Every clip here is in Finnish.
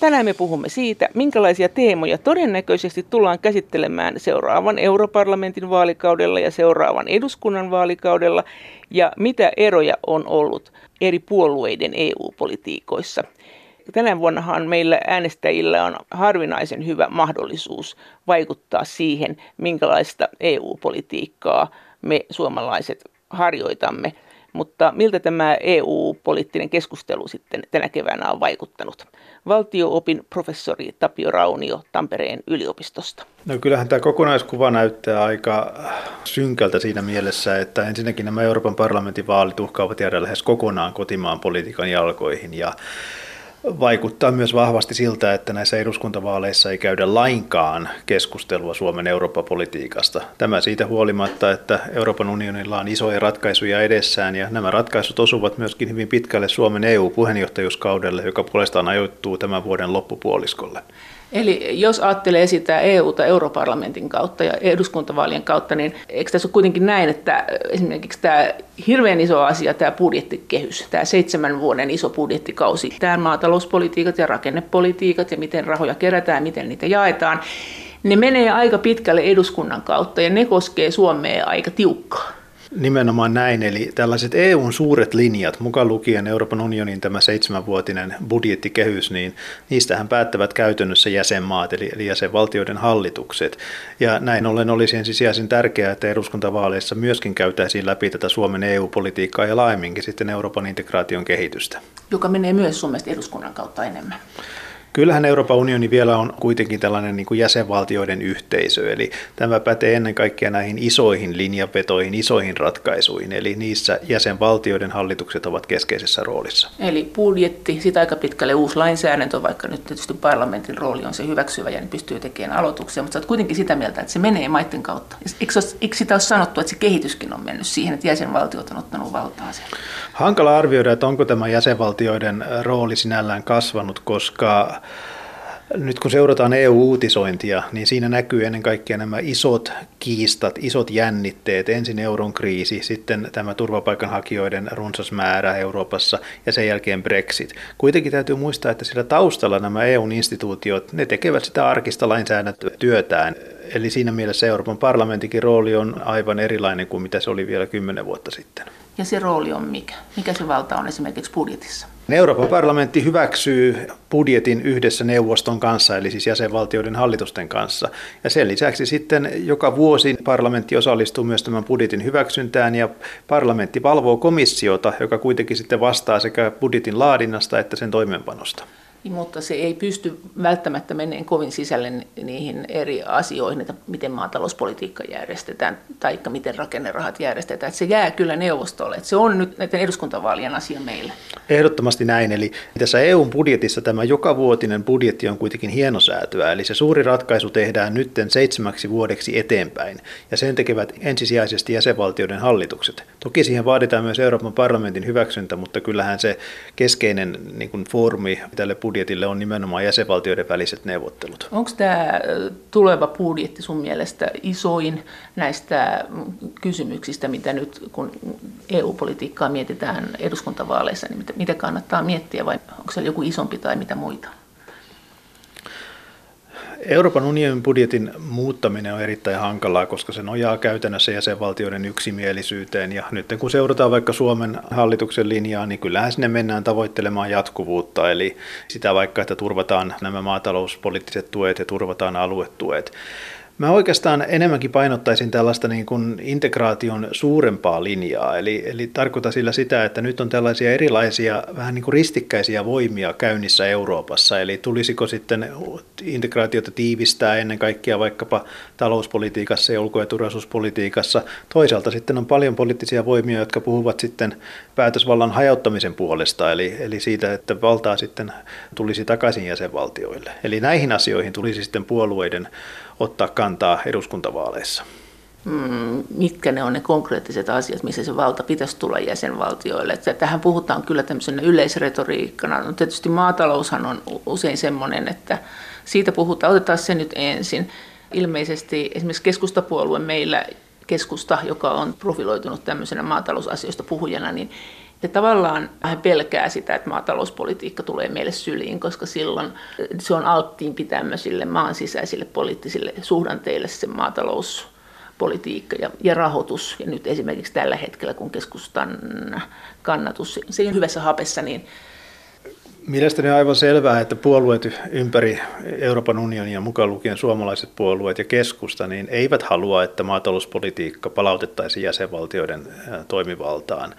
Tänään me puhumme siitä, minkälaisia teemoja todennäköisesti tullaan käsittelemään seuraavan europarlamentin vaalikaudella ja seuraavan eduskunnan vaalikaudella ja mitä eroja on ollut eri puolueiden EU-politiikoissa. Tänä vuonnahan meillä äänestäjillä on harvinaisen hyvä mahdollisuus vaikuttaa siihen, minkälaista EU-politiikkaa me suomalaiset harjoitamme. Mutta miltä tämä EU-poliittinen keskustelu sitten tänä keväänä on vaikuttanut? Valtioopin professori Tapio Raunio Tampereen yliopistosta. No kyllähän tämä kokonaiskuva näyttää aika synkältä siinä mielessä, että ensinnäkin nämä Euroopan parlamentin vaalit uhkaavat jäädä lähes kokonaan kotimaan politiikan jalkoihin ja vaikuttaa myös vahvasti siltä, että näissä eduskuntavaaleissa ei käydä lainkaan keskustelua Suomen Eurooppa-politiikasta. Tämä siitä huolimatta, että Euroopan unionilla on isoja ratkaisuja edessään ja nämä ratkaisut osuvat myöskin hyvin pitkälle Suomen EU-puheenjohtajuuskaudelle, joka puolestaan ajoittuu tämän vuoden loppupuoliskolle. Eli jos ajattelee sitä EU-ta europarlamentin kautta ja eduskuntavaalien kautta, niin eikö tässä ole kuitenkin näin, että esimerkiksi tämä hirveän iso asia, tämä budjettikehys, tämä seitsemän vuoden iso budjettikausi, tämä maatalouspolitiikat ja rakennepolitiikat ja miten rahoja kerätään, miten niitä jaetaan, ne menee aika pitkälle eduskunnan kautta ja ne koskee Suomea aika tiukkaan. Nimenomaan näin, eli tällaiset EUn suuret linjat, mukaan lukien Euroopan unionin tämä seitsemänvuotinen budjettikehys, niin niistähän päättävät käytännössä jäsenmaat, eli, eli jäsenvaltioiden hallitukset. Ja näin ollen olisi ensisijaisen tärkeää, että eduskuntavaaleissa myöskin käytäisiin läpi tätä Suomen EU-politiikkaa ja laajemminkin sitten Euroopan integraation kehitystä. Joka menee myös Suomesta eduskunnan kautta enemmän. Kyllähän Euroopan unioni vielä on kuitenkin tällainen niin kuin jäsenvaltioiden yhteisö, eli tämä pätee ennen kaikkea näihin isoihin linjapetoihin, isoihin ratkaisuihin, eli niissä jäsenvaltioiden hallitukset ovat keskeisessä roolissa. Eli budjetti, sitä aika pitkälle uusi lainsäädäntö, vaikka nyt tietysti parlamentin rooli on se hyväksyvä ja ne pystyy tekemään aloituksia, mutta sä oot kuitenkin sitä mieltä, että se menee maiden kautta. Eikö, eikö sitä ole sanottu, että se kehityskin on mennyt siihen, että jäsenvaltiot on ottanut valtaa siellä? Hankala arvioida, että onko tämä jäsenvaltioiden rooli sinällään kasvanut, koska nyt kun seurataan EU-uutisointia, niin siinä näkyy ennen kaikkea nämä isot kiistat, isot jännitteet. Ensin euron kriisi, sitten tämä turvapaikanhakijoiden runsas määrä Euroopassa ja sen jälkeen Brexit. Kuitenkin täytyy muistaa, että sillä taustalla nämä EU-instituutiot, ne tekevät sitä arkista lainsäädäntötyötään. Eli siinä mielessä Euroopan parlamentikin rooli on aivan erilainen kuin mitä se oli vielä kymmenen vuotta sitten. Ja se rooli on mikä? Mikä se valta on esimerkiksi budjetissa? Euroopan parlamentti hyväksyy budjetin yhdessä neuvoston kanssa, eli siis jäsenvaltioiden hallitusten kanssa. Ja sen lisäksi sitten joka vuosi parlamentti osallistuu myös tämän budjetin hyväksyntään ja parlamentti valvoo komissiota, joka kuitenkin sitten vastaa sekä budjetin laadinnasta että sen toimeenpanosta. Mutta se ei pysty välttämättä meneen kovin sisälle niihin eri asioihin, että miten maatalouspolitiikka järjestetään tai miten rakennerahat järjestetään. Että se jää kyllä neuvostolle. Että se on nyt näiden eduskuntavaalien asia meillä. Ehdottomasti näin. Eli tässä EUn budjetissa tämä jokavuotinen budjetti on kuitenkin hienosäätöä. Eli se suuri ratkaisu tehdään nyt seitsemäksi vuodeksi eteenpäin. Ja sen tekevät ensisijaisesti jäsenvaltioiden hallitukset. Toki siihen vaaditaan myös Euroopan parlamentin hyväksyntä, mutta kyllähän se keskeinen niin kuin foorumi tälle budjetille on nimenomaan jäsenvaltioiden väliset neuvottelut. Onko tämä tuleva budjetti sun mielestä isoin näistä kysymyksistä, mitä nyt kun EU-politiikkaa mietitään eduskuntavaaleissa, niin mitä kannattaa miettiä vai onko se joku isompi tai mitä muita? Euroopan unionin budjetin muuttaminen on erittäin hankalaa, koska se nojaa käytännössä jäsenvaltioiden yksimielisyyteen. Ja nyt kun seurataan vaikka Suomen hallituksen linjaa, niin kyllähän sinne mennään tavoittelemaan jatkuvuutta. Eli sitä vaikka, että turvataan nämä maatalouspoliittiset tuet ja turvataan aluetuet. Mä oikeastaan enemmänkin painottaisin tällaista niin kuin integraation suurempaa linjaa, eli, eli tarkoitan sillä sitä, että nyt on tällaisia erilaisia vähän niin kuin ristikkäisiä voimia käynnissä Euroopassa, eli tulisiko sitten integraatiota tiivistää ennen kaikkea vaikkapa talouspolitiikassa ja ulko- ja turvallisuuspolitiikassa. Toisaalta sitten on paljon poliittisia voimia, jotka puhuvat sitten päätösvallan hajauttamisen puolesta, eli, eli siitä, että valtaa sitten tulisi takaisin jäsenvaltioille. Eli näihin asioihin tulisi sitten puolueiden ottaa kantaa eduskuntavaaleissa? Mm, mitkä ne on ne konkreettiset asiat, missä se valta pitäisi tulla jäsenvaltioille. Että tähän puhutaan kyllä tämmöisenä yleisretoriikkana. No, tietysti maataloushan on usein semmoinen, että siitä puhutaan, otetaan se nyt ensin. Ilmeisesti esimerkiksi keskustapuolue meillä, keskusta, joka on profiloitunut tämmöisenä maatalousasioista puhujana, niin Ja tavallaan hän pelkää sitä, että maatalouspolitiikka tulee meille syliin, koska silloin se on alttiimpi tämmöisille maan sisäisille poliittisille suhdanteille se maatalouspolitiikka ja, ja rahoitus. Ja nyt esimerkiksi tällä hetkellä, kun keskustan kannatus, se on hyvässä hapessa, niin Mielestäni on aivan selvää, että puolueet ympäri Euroopan unionia, mukaan lukien suomalaiset puolueet ja keskusta, niin eivät halua, että maatalouspolitiikka palautettaisiin jäsenvaltioiden toimivaltaan.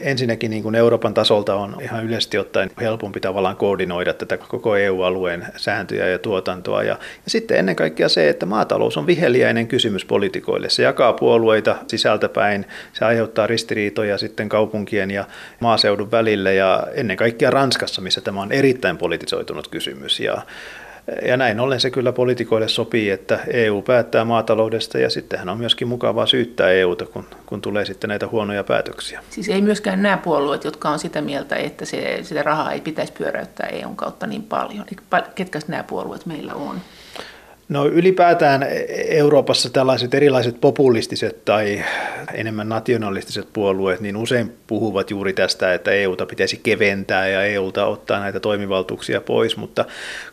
Ensinnäkin niin kuin Euroopan tasolta on ihan yleisesti ottaen helpompi tavallaan koordinoida tätä koko EU-alueen sääntöjä ja tuotantoa. Ja, ja sitten ennen kaikkea se, että maatalous on viheliäinen kysymys poliitikoille. Se jakaa puolueita sisältäpäin, se aiheuttaa ristiriitoja sitten kaupunkien ja maaseudun välille ja ennen kaikkea Ranskassa, missä tämä on erittäin politisoitunut kysymys. Ja ja näin ollen se kyllä poliitikoille sopii, että EU päättää maataloudesta ja sittenhän on myöskin mukavaa syyttää EUta, kun, kun tulee sitten näitä huonoja päätöksiä. Siis ei myöskään nämä puolueet, jotka on sitä mieltä, että se, sitä rahaa ei pitäisi pyöräyttää EUn kautta niin paljon. Ketkä nämä puolueet meillä on? No ylipäätään Euroopassa tällaiset erilaiset populistiset tai enemmän nationalistiset puolueet niin usein puhuvat juuri tästä, että EUta pitäisi keventää ja EUta ottaa näitä toimivaltuuksia pois, mutta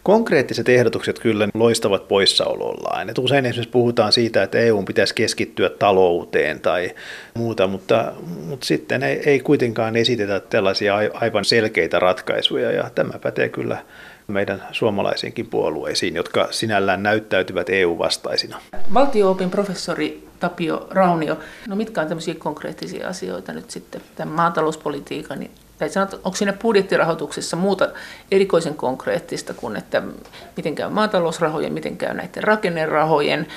konkreettiset ehdotukset kyllä loistavat poissaolollaan. Et usein esimerkiksi puhutaan siitä, että EU pitäisi keskittyä talouteen tai muuta, mutta, mutta sitten ei, ei kuitenkaan esitetä tällaisia aivan selkeitä ratkaisuja ja tämä pätee kyllä meidän suomalaisiinkin puolueisiin, jotka sinällään näyttäytyvät EU-vastaisina. Valtio-opin professori Tapio Raunio, no mitkä on tämmöisiä konkreettisia asioita nyt sitten tämän maatalouspolitiikan tai sanot, onko siinä budjettirahoituksessa muuta erikoisen konkreettista kuin, että miten käy maatalousrahojen, miten käy näiden rakennerahojen,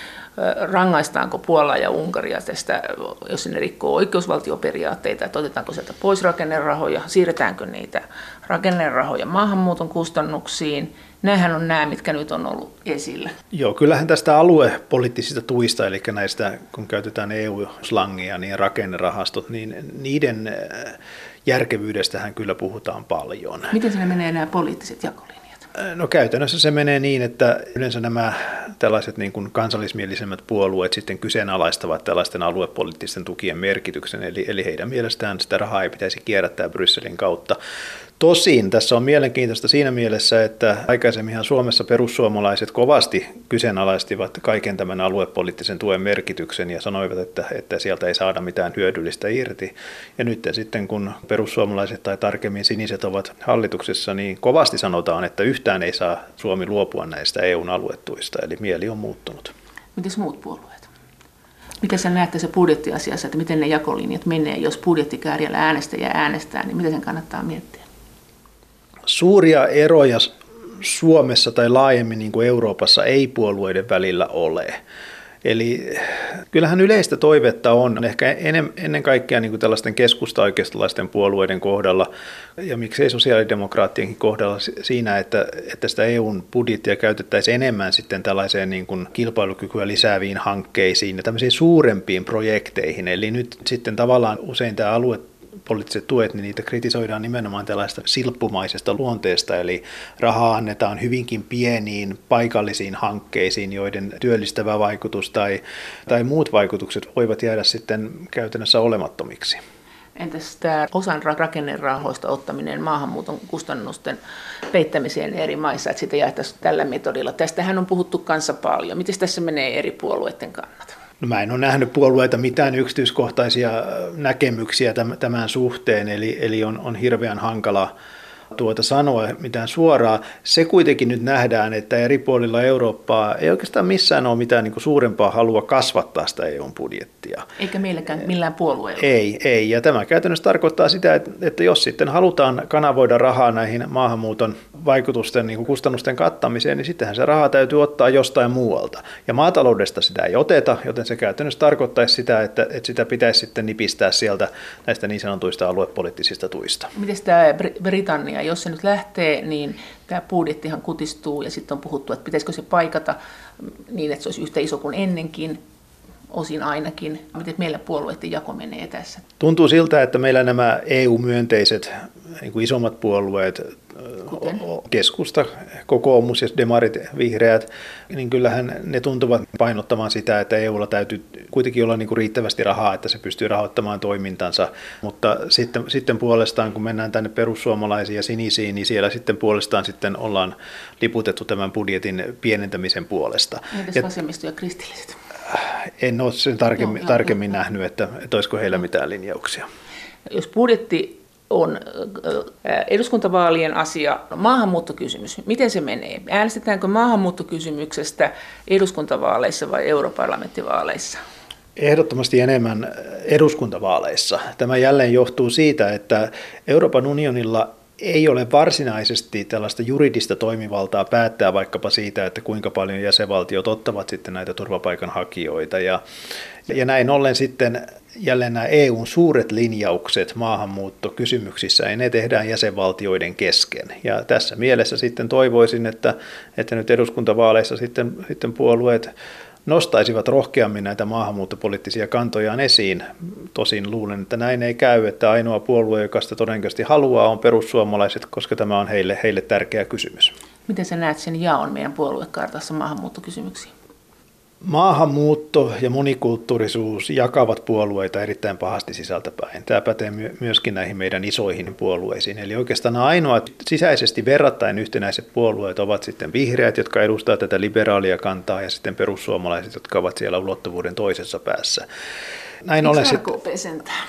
rangaistaanko Puolaa ja Unkaria tästä, jos sinne rikkoo oikeusvaltioperiaatteita, että otetaanko sieltä pois rakennerahoja, siirretäänkö niitä rakennerahoja maahanmuuton kustannuksiin. Nämähän on nämä, mitkä nyt on ollut esillä. Joo, kyllähän tästä aluepoliittisista tuista, eli näistä, kun käytetään EU-slangia, niin rakennerahastot, niin niiden järkevyydestähän kyllä puhutaan paljon. Miten sinne menee nämä poliittiset jakolinjat? No käytännössä se menee niin, että yleensä nämä tällaiset niin kuin kansallismielisemmät puolueet sitten kyseenalaistavat tällaisten aluepoliittisten tukien merkityksen, eli, eli heidän mielestään sitä rahaa ei pitäisi kierrättää Brysselin kautta. Tosin tässä on mielenkiintoista siinä mielessä, että aikaisemminhan Suomessa perussuomalaiset kovasti kyseenalaistivat kaiken tämän aluepoliittisen tuen merkityksen ja sanoivat, että, että sieltä ei saada mitään hyödyllistä irti. Ja nyt sitten kun perussuomalaiset tai tarkemmin siniset ovat hallituksessa, niin kovasti sanotaan, että yhtään ei saa Suomi luopua näistä EUn aluetuista, eli mieli on muuttunut. Miten muut puolueet? Miten sä näette se budjettiasiassa, että miten ne jakolinjat menee, jos budjettikääriällä äänestäjä äänestää, niin miten sen kannattaa miettiä? Suuria eroja Suomessa tai laajemmin niin kuin Euroopassa ei puolueiden välillä ole. Eli kyllähän yleistä toivetta on ehkä ennen, kaikkea niin kuin tällaisten keskusta-oikeistolaisten puolueiden kohdalla ja miksei sosiaalidemokraattienkin kohdalla siinä, että, että sitä EUn budjettia käytettäisiin enemmän sitten tällaiseen niin kuin kilpailukykyä lisääviin hankkeisiin ja tämmöisiin suurempiin projekteihin. Eli nyt sitten tavallaan usein tämä alue poliittiset tuet, niin niitä kritisoidaan nimenomaan tällaista silppumaisesta luonteesta, eli rahaa annetaan hyvinkin pieniin paikallisiin hankkeisiin, joiden työllistävä vaikutus tai, tai muut vaikutukset voivat jäädä sitten käytännössä olemattomiksi. Entäs tämä osan rakennerahoista ottaminen maahanmuuton kustannusten peittämiseen eri maissa, että sitä jaettaisiin tällä metodilla? Tästähän on puhuttu kanssa paljon. Miten tässä menee eri puolueiden kannat? No mä en ole nähnyt puolueita mitään yksityiskohtaisia näkemyksiä tämän suhteen, eli, eli on, on hirveän hankala tuota sanoa mitään suoraa. Se kuitenkin nyt nähdään, että eri puolilla Eurooppaa ei oikeastaan missään ole mitään niin suurempaa halua kasvattaa sitä EUn budjettia. Eikä meilläkään millään puolueella. Ei, ei. Ja tämä käytännössä tarkoittaa sitä, että, että jos sitten halutaan kanavoida rahaa näihin maahanmuuton vaikutusten niin kustannusten kattamiseen, niin sittenhän se raha täytyy ottaa jostain muualta. Ja maataloudesta sitä ei oteta, joten se käytännössä tarkoittaisi sitä, että, että sitä pitäisi sitten nipistää sieltä näistä niin sanotuista aluepoliittisista tuista. Miten tämä Britannia jos se nyt lähtee, niin tämä budjettihan kutistuu ja sitten on puhuttu, että pitäisikö se paikata niin, että se olisi yhtä iso kuin ennenkin. Osin ainakin. Miten meillä puolueiden jako menee tässä? Tuntuu siltä, että meillä nämä EU-myönteiset niin kuin isommat puolueet, Kuten? keskusta, kokoomus ja demarit, vihreät, niin kyllähän ne tuntuvat painottamaan sitä, että EUlla täytyy kuitenkin olla niin kuin riittävästi rahaa, että se pystyy rahoittamaan toimintansa. Mutta sitten, sitten puolestaan, kun mennään tänne perussuomalaisiin ja sinisiin, niin siellä sitten puolestaan sitten ollaan liputettu tämän budjetin pienentämisen puolesta. Entäs vasemmisto ja kristilliset? En ole sen tarkemmin, Joo, tarkemmin nähnyt, että, että olisiko heillä mitään linjauksia. Jos budjetti on eduskuntavaalien asia, no, maahanmuuttokysymys. Miten se menee? Äänestetäänkö maahanmuuttokysymyksestä eduskuntavaaleissa vai europarlamenttivaaleissa? Ehdottomasti enemmän eduskuntavaaleissa. Tämä jälleen johtuu siitä, että Euroopan unionilla ei ole varsinaisesti tällaista juridista toimivaltaa päättää vaikkapa siitä, että kuinka paljon jäsenvaltiot ottavat sitten näitä turvapaikanhakijoita. Ja, ja näin ollen sitten jälleen nämä EUn suuret linjaukset maahanmuuttokysymyksissä, ja ne tehdään jäsenvaltioiden kesken. Ja tässä mielessä sitten toivoisin, että, että nyt eduskuntavaaleissa sitten, sitten puolueet nostaisivat rohkeammin näitä maahanmuuttopoliittisia kantojaan esiin. Tosin luulen, että näin ei käy, että ainoa puolue, joka sitä todennäköisesti haluaa, on perussuomalaiset, koska tämä on heille, heille tärkeä kysymys. Miten sä näet sen jaon meidän puoluekartassa maahanmuuttokysymyksiin? Maahanmuutto ja monikulttuurisuus jakavat puolueita erittäin pahasti sisältäpäin. Tämä pätee myöskin näihin meidän isoihin puolueisiin. Eli oikeastaan ainoat sisäisesti verrattain yhtenäiset puolueet ovat sitten vihreät, jotka edustavat tätä liberaalia kantaa, ja sitten perussuomalaiset, jotka ovat siellä ulottuvuuden toisessa päässä. Näin ollen RKP sentään?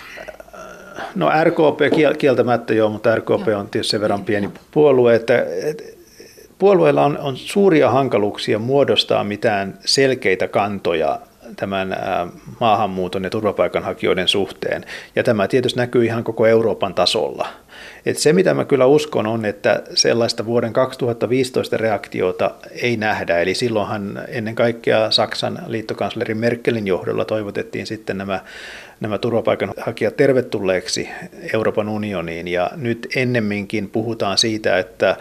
No RKP kieltämättä joo, mutta RKP on tietysti sen verran pieni puolue, että puolueilla on, on suuria hankaluuksia muodostaa mitään selkeitä kantoja tämän maahanmuuton ja turvapaikanhakijoiden suhteen. Ja tämä tietysti näkyy ihan koko Euroopan tasolla. Et se, mitä mä kyllä uskon, on, että sellaista vuoden 2015 reaktiota ei nähdä. Eli silloinhan ennen kaikkea Saksan liittokansleri Merkelin johdolla toivotettiin sitten nämä, nämä turvapaikanhakijat tervetulleeksi Euroopan unioniin. Ja nyt ennemminkin puhutaan siitä, että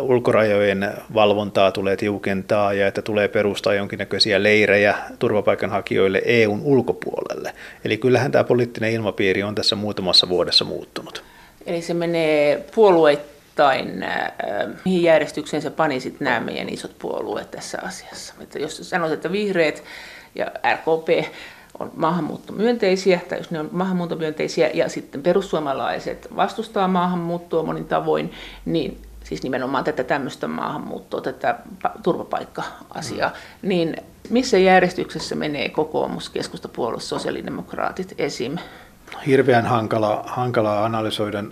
ulkorajojen valvontaa tulee tiukentaa ja että tulee perustaa jonkinnäköisiä leirejä turvapaikanhakijoille EUn ulkopuolelle. Eli kyllähän tämä poliittinen ilmapiiri on tässä muutamassa vuodessa muuttunut. Eli se menee puolueittain, äh, mihin järjestykseen se pani sitten nämä meidän isot puolueet tässä asiassa. Että jos sanot, että vihreät ja RKP on maahanmuuttomyönteisiä, tai jos ne on maahanmuuttomyönteisiä, ja sitten perussuomalaiset vastustaa maahanmuuttoa monin tavoin, niin siis nimenomaan tätä tämmöistä maahanmuuttoa, tätä turvapaikka-asiaa, mm. niin missä järjestyksessä menee kokoomus, keskustapuolue, sosiaalidemokraatit esim hirveän hankala, hankala analysoida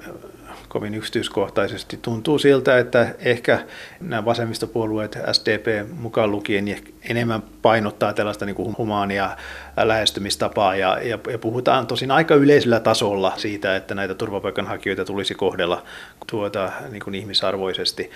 kovin yksityiskohtaisesti. Tuntuu siltä, että ehkä nämä vasemmistopuolueet, SDP mukaan lukien, niin enemmän painottaa tällaista niin kuin humaania lähestymistapaa ja, ja, ja puhutaan tosin aika yleisellä tasolla siitä, että näitä turvapaikanhakijoita tulisi kohdella tuota, niin kuin ihmisarvoisesti.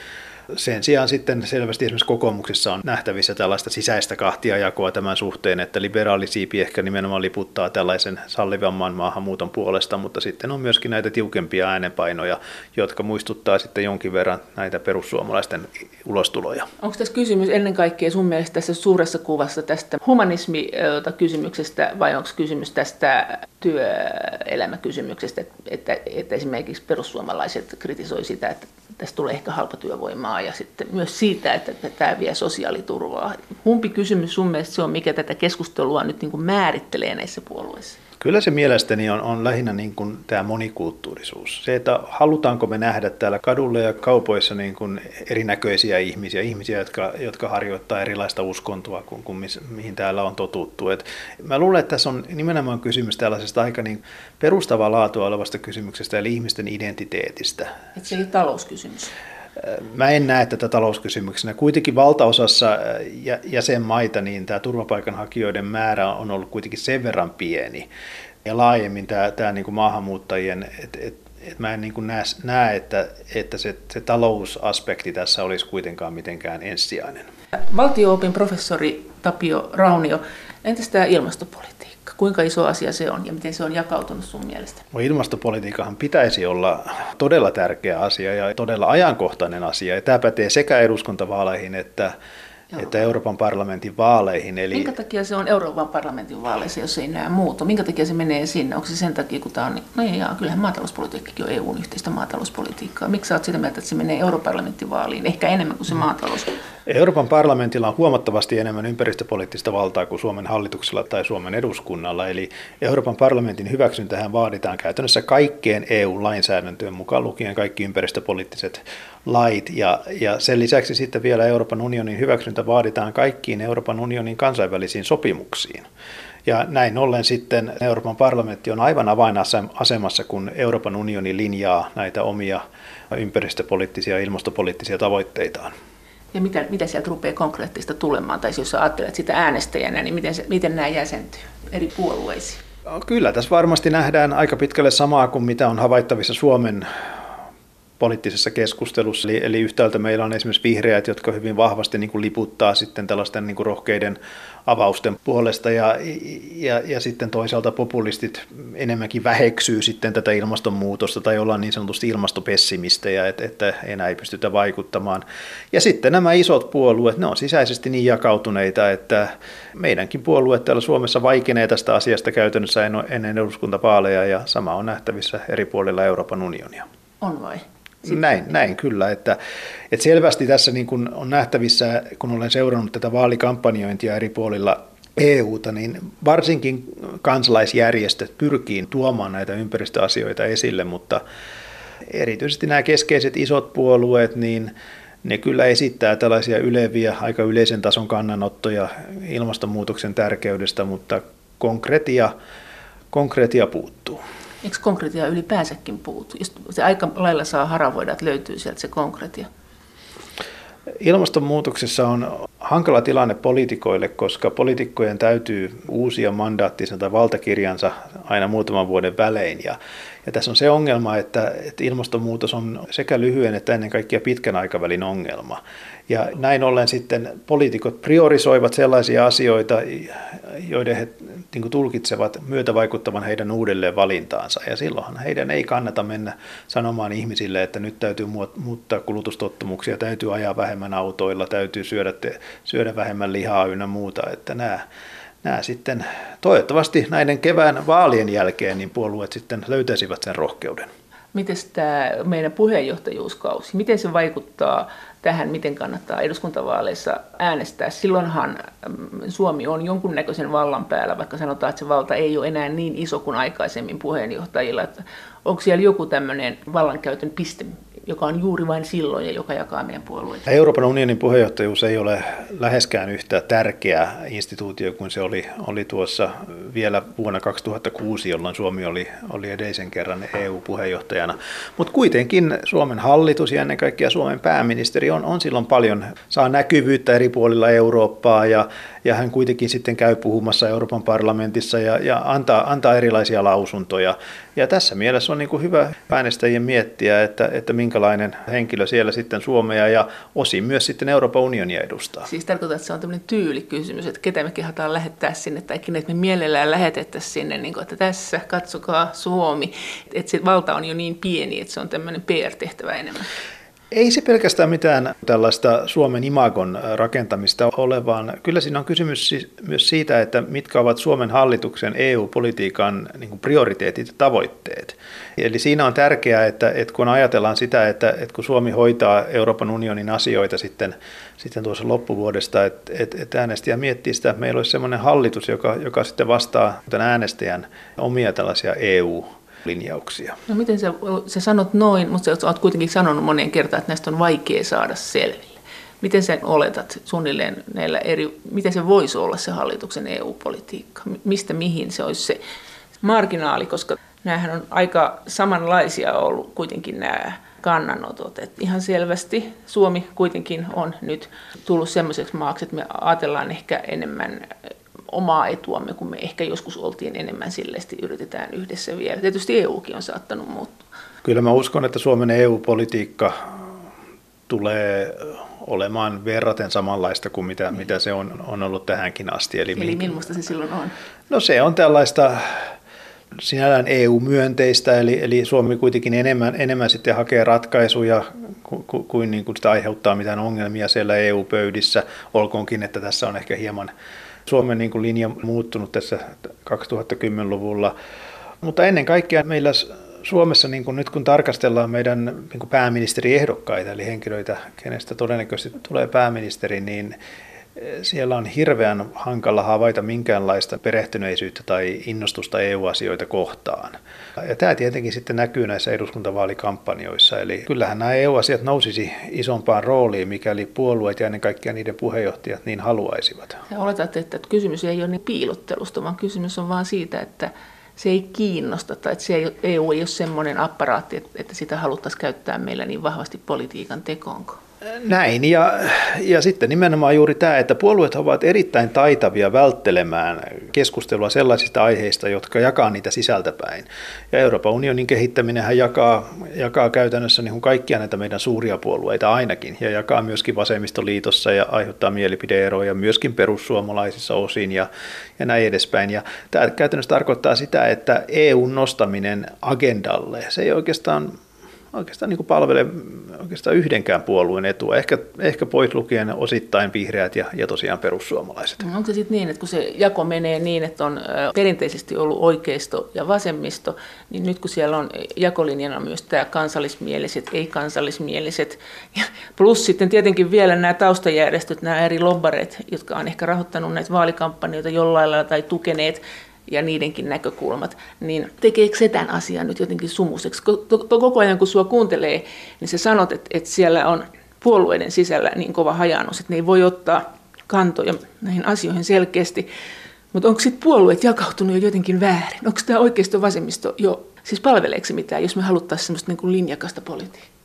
Sen sijaan sitten selvästi esimerkiksi kokoomuksessa on nähtävissä tällaista sisäistä kahtiajakoa tämän suhteen, että liberaali siipi ehkä nimenomaan liputtaa tällaisen sallivamman maahanmuuton puolesta, mutta sitten on myöskin näitä tiukempia äänenpainoja, jotka muistuttaa sitten jonkin verran näitä perussuomalaisten ulostuloja. Onko tässä kysymys ennen kaikkea sun mielestä tässä suuressa kuvassa tästä humanismi-kysymyksestä vai onko kysymys tästä työelämäkysymyksestä, että, että esimerkiksi perussuomalaiset kritisoi sitä, että tästä tulee ehkä halpatyövoimaa ja sitten myös siitä, että tämä vie sosiaaliturvaa. Kumpi kysymys sun mielestä se on, mikä tätä keskustelua nyt niin kuin määrittelee näissä puolueissa? Kyllä se mielestäni on, on lähinnä niin kuin tämä monikulttuurisuus. Se, että halutaanko me nähdä täällä kadulla ja kaupoissa niin kuin erinäköisiä ihmisiä, ihmisiä, jotka, jotka harjoittaa erilaista uskontoa kuin, kuin mis, mihin täällä on totuttu. Et mä luulen, että tässä on nimenomaan kysymys tällaisesta aika niin perustavaa laatua olevasta kysymyksestä, eli ihmisten identiteetistä. Et se ei ole talouskysymys. Mä en näe tätä talouskysymyksenä. Kuitenkin valtaosassa jäsenmaita niin tämä turvapaikanhakijoiden määrä on ollut kuitenkin sen verran pieni. Ja laajemmin tämä, tämä niin kuin maahanmuuttajien, että et, et mä en niin kuin näe, näe, että, että se, se talousaspekti tässä olisi kuitenkaan mitenkään ensisijainen. Valtio-opin professori Tapio Raunio, entäs tämä ilmastopolitiikka? Kuinka iso asia se on ja miten se on jakautunut sun mielestä? No ilmastopolitiikahan pitäisi olla todella tärkeä asia ja todella ajankohtainen asia. Ja tämä pätee sekä eduskuntavaaleihin että, Euroopan. että Euroopan parlamentin vaaleihin. Eli... Minkä takia se on Euroopan parlamentin vaaleissa, jos ei näe muuta? Minkä takia se menee sinne? Onko se sen takia, kun tämä on, no ei, jaa, kyllähän maatalouspolitiikkakin on EUn yhteistä maatalouspolitiikkaa. Miksi sä oot sitä mieltä, että se menee Euroopan parlamentin vaaliin, ehkä enemmän kuin se mm. maatalous? Euroopan parlamentilla on huomattavasti enemmän ympäristöpoliittista valtaa kuin Suomen hallituksella tai Suomen eduskunnalla. Eli Euroopan parlamentin hyväksyntähän vaaditaan käytännössä kaikkeen EU-lainsäädäntöön mukaan lukien kaikki ympäristöpoliittiset lait. Ja, ja sen lisäksi sitten vielä Euroopan unionin hyväksyntä vaaditaan kaikkiin Euroopan unionin kansainvälisiin sopimuksiin. Ja näin ollen sitten Euroopan parlamentti on aivan avainasemassa, kun Euroopan unioni linjaa näitä omia ympäristöpoliittisia ja ilmastopoliittisia tavoitteitaan. Ja mitä, mitä sieltä rupeaa konkreettista tulemaan? Tai jos ajattelet sitä äänestäjänä, niin miten, se, miten nämä jäsentyy eri puolueisiin? Kyllä, tässä varmasti nähdään aika pitkälle samaa kuin mitä on havaittavissa Suomen poliittisessa keskustelussa. Eli, eli yhtäältä meillä on esimerkiksi vihreät, jotka hyvin vahvasti niin kuin liputtaa sitten tällaisten niin kuin rohkeiden avausten puolesta ja, ja, ja sitten toisaalta populistit enemmänkin väheksyy sitten tätä ilmastonmuutosta tai ollaan niin sanotusti ilmastopessimistejä, että, että enää ei pystytä vaikuttamaan. Ja sitten nämä isot puolueet, ne on sisäisesti niin jakautuneita, että meidänkin puolue täällä Suomessa vaikenee tästä asiasta käytännössä ennen eduskuntavaaleja ja sama on nähtävissä eri puolilla Euroopan unionia. On vai? Sitten. Näin, näin kyllä, että, että selvästi tässä niin kuin on nähtävissä, kun olen seurannut tätä vaalikampanjointia eri puolilla EUta, niin varsinkin kansalaisjärjestöt pyrkii tuomaan näitä ympäristöasioita esille, mutta erityisesti nämä keskeiset isot puolueet, niin ne kyllä esittää tällaisia yleviä, aika yleisen tason kannanottoja ilmastonmuutoksen tärkeydestä, mutta konkretia, konkretia puuttuu. Eikö konkretia ylipäänsäkin puutu? Se aika lailla saa haravoida, että löytyy sieltä se konkretia. Ilmastonmuutoksessa on hankala tilanne poliitikoille, koska poliitikkojen täytyy uusia mandaattinsa tai valtakirjansa aina muutaman vuoden välein. Ja, ja tässä on se ongelma, että, että ilmastonmuutos on sekä lyhyen että ennen kaikkea pitkän aikavälin ongelma. Ja näin ollen sitten poliitikot priorisoivat sellaisia asioita, joiden he niin kuin tulkitsevat myötävaikuttavan heidän uudelleen valintaansa. Ja silloinhan heidän ei kannata mennä sanomaan ihmisille, että nyt täytyy muuttaa kulutustottumuksia, täytyy ajaa vähemmän autoilla, täytyy syödä, syödä vähemmän lihaa ynnä muuta. Että nämä, nämä sitten toivottavasti näiden kevään vaalien jälkeen niin puolueet sitten löytäisivät sen rohkeuden. Miten tämä meidän puheenjohtajuuskausi, miten se vaikuttaa tähän, miten kannattaa eduskuntavaaleissa äänestää. Silloinhan mm, Suomi on jonkunnäköisen vallan päällä, vaikka sanotaan, että se valta ei ole enää niin iso kuin aikaisemmin puheenjohtajilla. Onko siellä joku tämmöinen vallankäytön piste, joka on juuri vain silloin ja joka jakaa meidän puolueita. Euroopan unionin puheenjohtajuus ei ole läheskään yhtä tärkeä instituutio kuin se oli, oli tuossa vielä vuonna 2006, jolloin Suomi oli, oli edellisen kerran EU-puheenjohtajana. Mutta kuitenkin Suomen hallitus ja ennen kaikkea Suomen pääministeri on, on silloin paljon, saa näkyvyyttä eri puolilla Eurooppaa ja, ja hän kuitenkin sitten käy puhumassa Euroopan parlamentissa ja, ja antaa, antaa erilaisia lausuntoja. Ja tässä mielessä on niin kuin hyvä äänestäjien miettiä, että, että minkälainen henkilö siellä sitten Suomea ja osin myös sitten Euroopan unionia edustaa. Siis tarkoittaa, että se on tämmöinen tyylikysymys, että ketä me kehataan lähettää sinne tai kenet me mielellään lähetettäisiin sinne, niin kuin, että tässä katsokaa Suomi. Että se valta on jo niin pieni, että se on tämmöinen PR-tehtävä enemmän. Ei se pelkästään mitään tällaista Suomen imagon rakentamista ole, vaan kyllä siinä on kysymys myös siitä, että mitkä ovat Suomen hallituksen EU-politiikan niin prioriteetit ja tavoitteet. Eli siinä on tärkeää, että, että kun ajatellaan sitä, että, että kun Suomi hoitaa Euroopan unionin asioita sitten, sitten tuossa loppuvuodesta, että, että, että äänestäjä miettii sitä, että meillä olisi sellainen hallitus, joka, joka sitten vastaa äänestäjän omia tällaisia EU- linjauksia. No miten sä, sä sanot noin, mutta sä oot kuitenkin sanonut moneen kertaan, että näistä on vaikea saada selville. Miten sä oletat suunnilleen näillä eri, miten se voisi olla se hallituksen EU-politiikka? Mistä mihin se olisi se marginaali, koska näähän on aika samanlaisia ollut kuitenkin nämä kannanotot. Et ihan selvästi Suomi kuitenkin on nyt tullut semmoiseksi maaksi, että me ajatellaan ehkä enemmän omaa etuamme, kun me ehkä joskus oltiin enemmän silleesti yritetään yhdessä vielä. Tietysti EUkin on saattanut muuttua. Kyllä mä uskon, että Suomen EU-politiikka tulee olemaan verraten samanlaista kuin mitä, niin. mitä se on, on ollut tähänkin asti. Eli, Eli millaista se silloin on? No se on tällaista sinällään EU-myönteistä, eli, eli Suomi kuitenkin enemmän, enemmän sitten hakee ratkaisuja kuin, kuin, niin kuin sitä aiheuttaa mitään ongelmia siellä EU-pöydissä, olkoonkin, että tässä on ehkä hieman Suomen niin kuin linja muuttunut tässä 2010-luvulla. Mutta ennen kaikkea meillä Suomessa, niin kuin nyt kun tarkastellaan meidän niin kuin pääministeriehdokkaita, eli henkilöitä, kenestä todennäköisesti tulee pääministeri, niin siellä on hirveän hankala havaita minkäänlaista perehtyneisyyttä tai innostusta EU-asioita kohtaan. Ja tämä tietenkin sitten näkyy näissä eduskuntavaalikampanjoissa. Eli kyllähän nämä EU-asiat nousisi isompaan rooliin, mikäli puolueet ja ennen kaikkea niiden puheenjohtajat niin haluaisivat. Ja oletat, että kysymys ei ole niin piilottelusta, vaan kysymys on vain siitä, että se ei kiinnosta tai että se ei, EU ei ole semmoinen apparaatti, että sitä haluttaisiin käyttää meillä niin vahvasti politiikan tekoonko? Näin, ja, ja sitten nimenomaan juuri tämä, että puolueet ovat erittäin taitavia välttelemään keskustelua sellaisista aiheista, jotka jakaa niitä sisältäpäin. Ja Euroopan unionin kehittäminen jakaa, jakaa käytännössä niin kuin kaikkia näitä meidän suuria puolueita ainakin, ja jakaa myöskin vasemmistoliitossa ja aiheuttaa mielipideeroja myöskin perussuomalaisissa osin ja, ja näin edespäin. Ja tämä käytännössä tarkoittaa sitä, että EUn nostaminen agendalle, se ei oikeastaan oikeastaan niin palvele oikeastaan yhdenkään puolueen etua, ehkä, ehkä pois lukien osittain vihreät ja, ja tosiaan perussuomalaiset. No, onko se sitten niin, että kun se jako menee niin, että on perinteisesti ollut oikeisto ja vasemmisto, niin nyt kun siellä on jakolinjana myös tämä kansallismieliset, ei-kansallismieliset, plus sitten tietenkin vielä nämä taustajärjestöt, nämä eri lobbareet, jotka on ehkä rahoittanut näitä vaalikampanjoita jollain lailla tai tukeneet ja niidenkin näkökulmat, niin tekeekö se tämän asian nyt jotenkin sumuseksi? Koko ajan kun sua kuuntelee, niin sä sanot, että, että siellä on puolueiden sisällä niin kova hajannus, että ne ei voi ottaa kantoja näihin asioihin selkeästi. Mutta onko sitten puolueet jakautunut jo jotenkin väärin? Onko tämä oikeisto vasemmisto jo, siis palveleeko se mitään, jos me haluttaisiin semmoista niin linjakasta politiikkaa?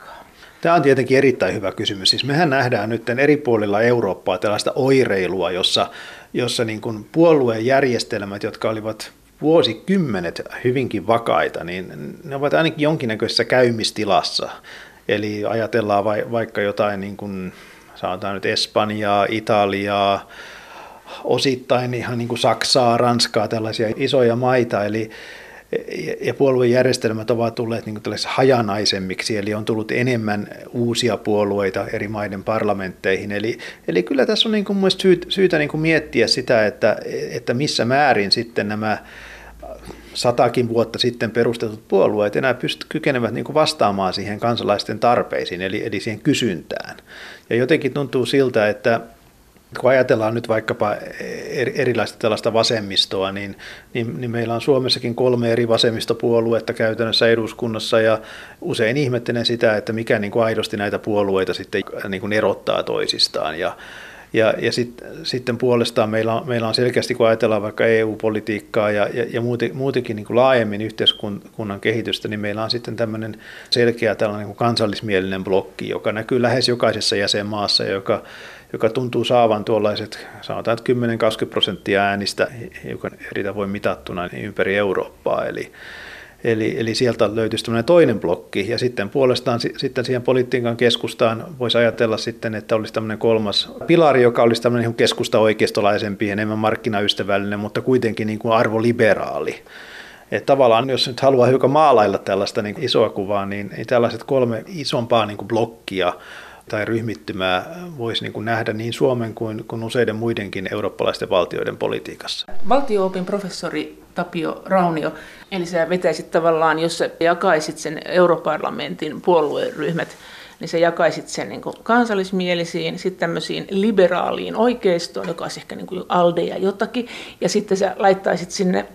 Tämä on tietenkin erittäin hyvä kysymys. Siis mehän nähdään nyt eri puolilla Eurooppaa tällaista oireilua, jossa jossa niin kuin puolueen järjestelmät, jotka olivat vuosikymmenet hyvinkin vakaita, niin ne ovat ainakin jonkinnäköisessä käymistilassa. Eli ajatellaan vaikka jotain, niin kuin, sanotaan nyt Espanjaa, Italiaa, osittain ihan niin kuin Saksaa, Ranskaa, tällaisia isoja maita. Eli ja puoluejärjestelmät ovat tulleet niin hajanaisemmiksi, eli on tullut enemmän uusia puolueita eri maiden parlamentteihin. Eli, eli kyllä tässä on niin kuin syytä, syytä niin kuin miettiä sitä, että, että missä määrin sitten nämä satakin vuotta sitten perustetut puolueet enää pystyt, kykenevät niin kuin vastaamaan siihen kansalaisten tarpeisiin, eli, eli siihen kysyntään. Ja jotenkin tuntuu siltä, että kun ajatellaan nyt vaikkapa erilaista tällaista vasemmistoa, niin, niin, niin meillä on Suomessakin kolme eri vasemmistopuoluetta käytännössä eduskunnassa ja usein ihmettelen sitä, että mikä niin kuin aidosti näitä puolueita sitten niin kuin erottaa toisistaan. Ja, ja, ja sit, sitten puolestaan meillä on, meillä on selkeästi, kun ajatellaan vaikka EU-politiikkaa ja, ja, ja muuten, muutenkin niin kuin laajemmin yhteiskunnan kehitystä, niin meillä on sitten tämmöinen selkeä tällainen niin kuin kansallismielinen blokki, joka näkyy lähes jokaisessa jäsenmaassa, joka joka tuntuu saavan tuollaiset, sanotaan, että 10-20 prosenttia äänistä, joka eri tavoin mitattuna niin ympäri Eurooppaa. Eli, Eli, eli sieltä löytyisi tämmöinen toinen blokki, ja sitten puolestaan sitten siihen politiikan keskustaan voisi ajatella sitten, että olisi tämmöinen kolmas pilari, joka olisi tämmöinen keskusta oikeistolaisempi, enemmän markkinaystävällinen, mutta kuitenkin niin kuin arvoliberaali. Että tavallaan, jos nyt haluaa hiukan maalailla tällaista niin isoa kuvaa, niin, niin tällaiset kolme isompaa niin kuin blokkia tai ryhmittymää voisi niin kuin nähdä niin Suomen kuin, kuin useiden muidenkin eurooppalaisten valtioiden politiikassa. Valtioopin professori Tapio Raunio, eli sä vetäisit tavallaan, jos sä jakaisit sen europarlamentin puolueryhmät, niin sä jakaisit sen niin kansallismielisiin, sitten tämmöisiin liberaaliin oikeistoon, joka olisi ehkä niin kuin ALDE ja jotakin, ja sitten sä laittaisit sinne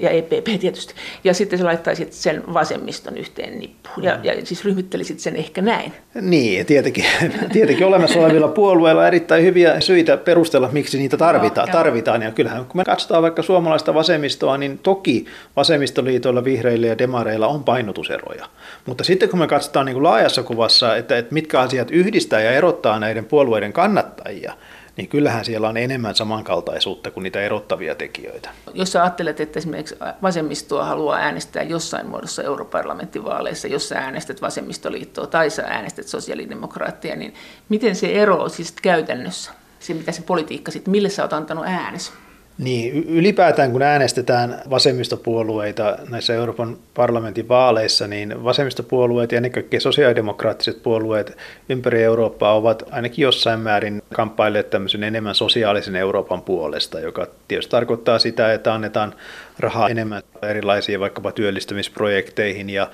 ja EPP tietysti, ja sitten sä laittaisit sen vasemmiston yhteen nippuun, ja, ja siis ryhmittelisit sen ehkä näin. Niin, tietenkin, tietenkin olemassa olevilla puolueilla on erittäin hyviä syitä perustella, miksi niitä tarvitaan, tarvitaan, ja kyllähän kun me katsotaan vaikka suomalaista vasemmistoa, niin toki vasemmistoliitoilla, vihreillä ja demareilla on painotuseroja, mutta sitten kun me katsotaan niin kuin laajassa kuvassa, että, että mitkä asiat yhdistää ja erottaa näiden puolueiden kannattajia, niin kyllähän siellä on enemmän samankaltaisuutta kuin niitä erottavia tekijöitä. Jos sä ajattelet, että esimerkiksi vasemmistoa haluaa äänestää jossain muodossa europarlamenttivaaleissa, jos sä äänestät vasemmistoliittoa tai sä äänestät sosiaalidemokraattia, niin miten se eroaa siis käytännössä? Se, mitä se politiikka sitten, mille sä oot antanut äänesi? Niin, ylipäätään kun äänestetään vasemmistopuolueita näissä Euroopan parlamentin vaaleissa, niin vasemmistopuolueet ja ennen kaikkea sosiaalidemokraattiset puolueet ympäri Eurooppaa ovat ainakin jossain määrin kamppailleet tämmöisen enemmän sosiaalisen Euroopan puolesta, joka tietysti tarkoittaa sitä, että annetaan rahaa enemmän erilaisiin vaikkapa työllistämisprojekteihin ja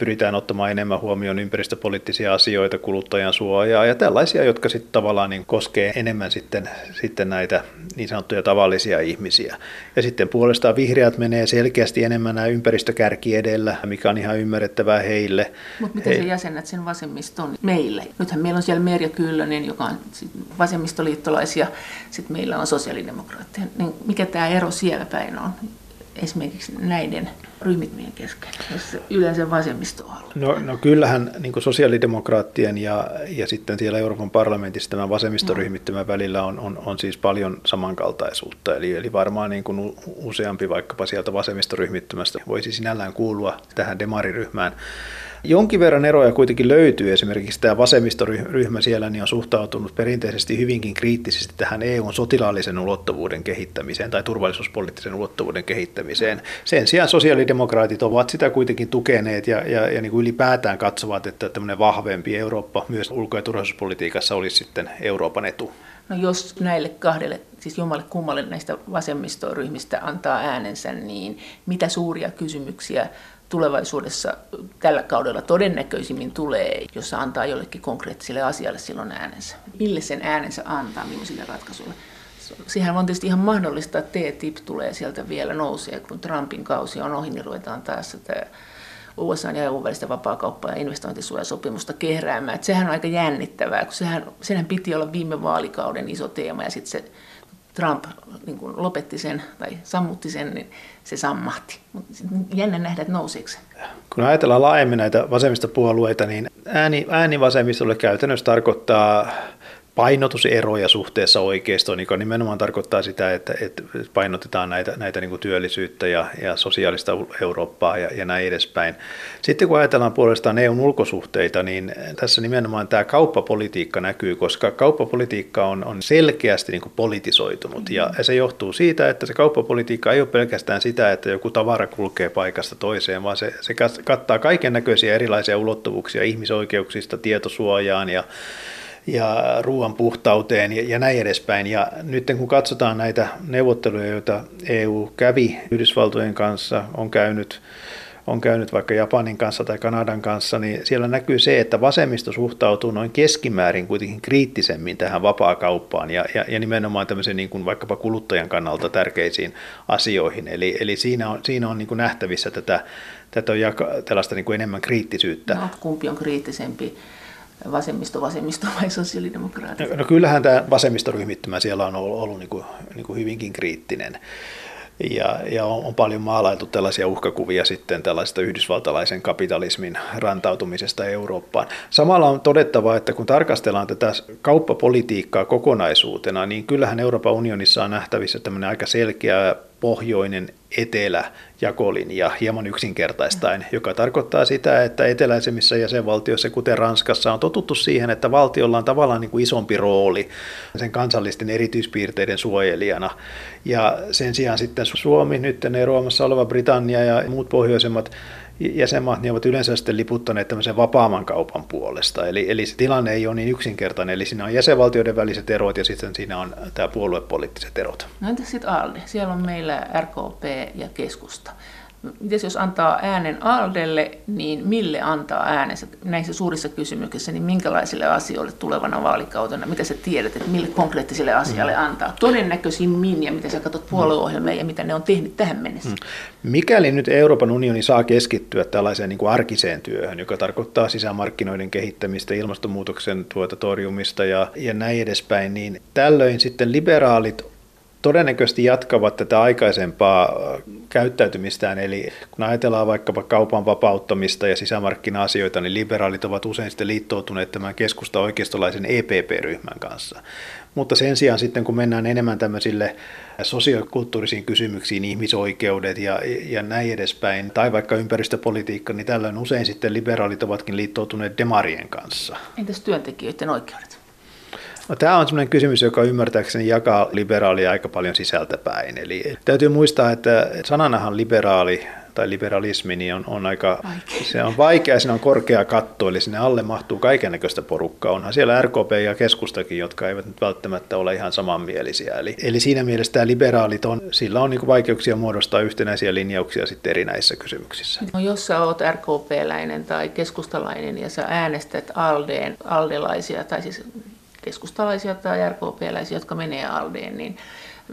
pyritään ottamaan enemmän huomioon ympäristöpoliittisia asioita, kuluttajan suojaa ja tällaisia, jotka sitten tavallaan niin koskee enemmän sitten, sitten näitä niin sanottuja tavallisia ihmisiä. Ja sitten puolestaan vihreät menee selkeästi enemmän nämä ympäristökärki edellä, mikä on ihan ymmärrettävää heille. Mutta miten He... sä jäsenet sen vasemmiston meille? Nythän meillä on siellä Merja Kyllönen, joka on vasemmistoliittolaisia, sitten meillä on sosiaalidemokraatteja. Niin mikä tämä ero siellä päin on? Esimerkiksi näiden ryhmittymien kesken, jos yleensä vasemmisto No, no kyllähän niin sosiaalidemokraattien ja, ja sitten siellä Euroopan parlamentissa tämän vasemmistoryhmittymän välillä on, on, on siis paljon samankaltaisuutta. Eli, eli varmaan niin kuin useampi vaikkapa sieltä vasemmistoryhmittymästä voisi sinällään kuulua tähän demariryhmään. Jonkin verran eroja kuitenkin löytyy. Esimerkiksi tämä vasemmistoryhmä siellä niin on suhtautunut perinteisesti hyvinkin kriittisesti tähän EUn sotilaallisen ulottuvuuden kehittämiseen tai turvallisuuspoliittisen ulottuvuuden kehittämiseen. Sen sijaan sosiaalidemokraatit ovat sitä kuitenkin tukeneet ja, ja, ja niin kuin ylipäätään katsovat, että tämmöinen vahvempi Eurooppa myös ulko- ja turvallisuuspolitiikassa olisi sitten Euroopan etu. No jos näille kahdelle, siis jommalle kummalle näistä vasemmistoryhmistä antaa äänensä, niin mitä suuria kysymyksiä tulevaisuudessa tällä kaudella todennäköisimmin tulee, jos antaa jollekin konkreettiselle asialle silloin äänensä. Mille sen äänensä antaa, millaisille ratkaisuille? Sehän on tietysti ihan mahdollista, että TTIP tulee sieltä vielä nousee, kun Trumpin kausi on ohi, niin ruvetaan taas sitä USA ja EU välistä vapaakauppa- ja investointisuojasopimusta kehräämään. Että sehän on aika jännittävää, kun sehän, sehän piti olla viime vaalikauden iso teema ja sitten se Trump niin kun lopetti sen tai sammutti sen, niin se sammahti. Mutta jännä nähdä, että nouseeko se. Kun ajatellaan laajemmin näitä vasemmistopuolueita, niin ääni, ääni vasemmistolle käytännössä tarkoittaa painotuseroja suhteessa oikeistoon, joka nimenomaan tarkoittaa sitä, että, että painotetaan näitä, näitä niin kuin työllisyyttä ja, ja sosiaalista Eurooppaa ja, ja näin edespäin. Sitten kun ajatellaan puolestaan EUn ulkosuhteita, niin tässä nimenomaan tämä kauppapolitiikka näkyy, koska kauppapolitiikka on, on selkeästi niin kuin politisoitunut ja se johtuu siitä, että se kauppapolitiikka ei ole pelkästään sitä, että joku tavara kulkee paikasta toiseen, vaan se, se kattaa kaiken näköisiä erilaisia ulottuvuuksia ihmisoikeuksista tietosuojaan ja ja ruoan puhtauteen ja, ja näin edespäin. Ja nyt kun katsotaan näitä neuvotteluja, joita EU kävi Yhdysvaltojen kanssa, on käynyt on käynyt vaikka Japanin kanssa tai Kanadan kanssa, niin siellä näkyy se, että vasemmisto suhtautuu noin keskimäärin kuitenkin kriittisemmin tähän vapaakauppaan ja, ja, ja nimenomaan tämmöisen niin kuin vaikkapa kuluttajan kannalta tärkeisiin asioihin. Eli, eli siinä on, siinä on niin kuin nähtävissä tätä, tätä on jaka, tällaista niin kuin enemmän kriittisyyttä. No, kumpi on kriittisempi? Vasemmisto, vasemmisto vai sosiaalidemokraatit? No, no kyllähän tämä vasemmistoryhmittymä siellä on ollut, ollut niin kuin, niin kuin hyvinkin kriittinen. Ja, ja on, on paljon maalailtu tällaisia uhkakuvia sitten tällaista yhdysvaltalaisen kapitalismin rantautumisesta Eurooppaan. Samalla on todettava, että kun tarkastellaan tätä kauppapolitiikkaa kokonaisuutena, niin kyllähän Euroopan unionissa on nähtävissä tämmöinen aika selkeä pohjoinen etelä jakolinja hieman yksinkertaistaen, joka tarkoittaa sitä, että eteläisemmissä jäsenvaltioissa, kuten Ranskassa, on totuttu siihen, että valtiolla on tavallaan niin kuin isompi rooli sen kansallisten erityispiirteiden suojelijana. Ja sen sijaan sitten Suomi, nyt eroamassa oleva Britannia ja muut pohjoisemmat jäsenmaat niin ovat yleensä sitten liputtaneet tämmöisen vapaamman kaupan puolesta. Eli, eli se tilanne ei ole niin yksinkertainen. Eli siinä on jäsenvaltioiden väliset erot ja sitten siinä on tämä puoluepoliittiset erot. No entäs sitten ALDE? Siellä on meillä RKP ja keskusta. Miten jos antaa äänen Aldelle, niin mille antaa äänensä näissä suurissa kysymyksissä, niin minkälaisille asioille tulevana vaalikautena, mitä sä tiedät, että mille konkreettiselle asialle mm. antaa? Todennäköisimmin, ja mitä sä katsot puolueohjelmia ja mitä ne on tehnyt tähän mennessä. Mm. Mikäli nyt Euroopan unioni saa keskittyä tällaiseen niin kuin arkiseen työhön, joka tarkoittaa sisämarkkinoiden kehittämistä, ilmastonmuutoksen tuota torjumista ja, ja näin edespäin, niin tällöin sitten liberaalit todennäköisesti jatkavat tätä aikaisempaa käyttäytymistään, eli kun ajatellaan vaikkapa kaupan vapauttamista ja sisämarkkina-asioita, niin liberaalit ovat usein sitten liittoutuneet tämän keskusta oikeistolaisen EPP-ryhmän kanssa. Mutta sen sijaan sitten, kun mennään enemmän tämmöisille sosiokulttuurisiin kysymyksiin, ihmisoikeudet ja, ja näin edespäin, tai vaikka ympäristöpolitiikka, niin tällöin usein sitten liberaalit ovatkin liittoutuneet demarien kanssa. Entäs työntekijöiden oikeudet? No, tämä on sellainen kysymys, joka ymmärtääkseni jakaa liberaalia aika paljon sisältäpäin. Eli täytyy muistaa, että sananahan liberaali tai liberalismi niin on, on aika vaikea. Se on vaikea, siinä on korkea katto, eli sinne alle mahtuu kaikennäköistä porukkaa. Onhan siellä RKP ja keskustakin, jotka eivät nyt välttämättä ole ihan samanmielisiä. Eli, eli siinä mielessä tämä liberaalit on, sillä on niin vaikeuksia muodostaa yhtenäisiä linjauksia sitten erinäisissä kysymyksissä. No, jos sä oot RKP-läinen tai keskustalainen ja sä äänestät Aldeen, aldelaisia tai siis keskustalaisia tai RKP-läisiä, jotka menee Aldeen, niin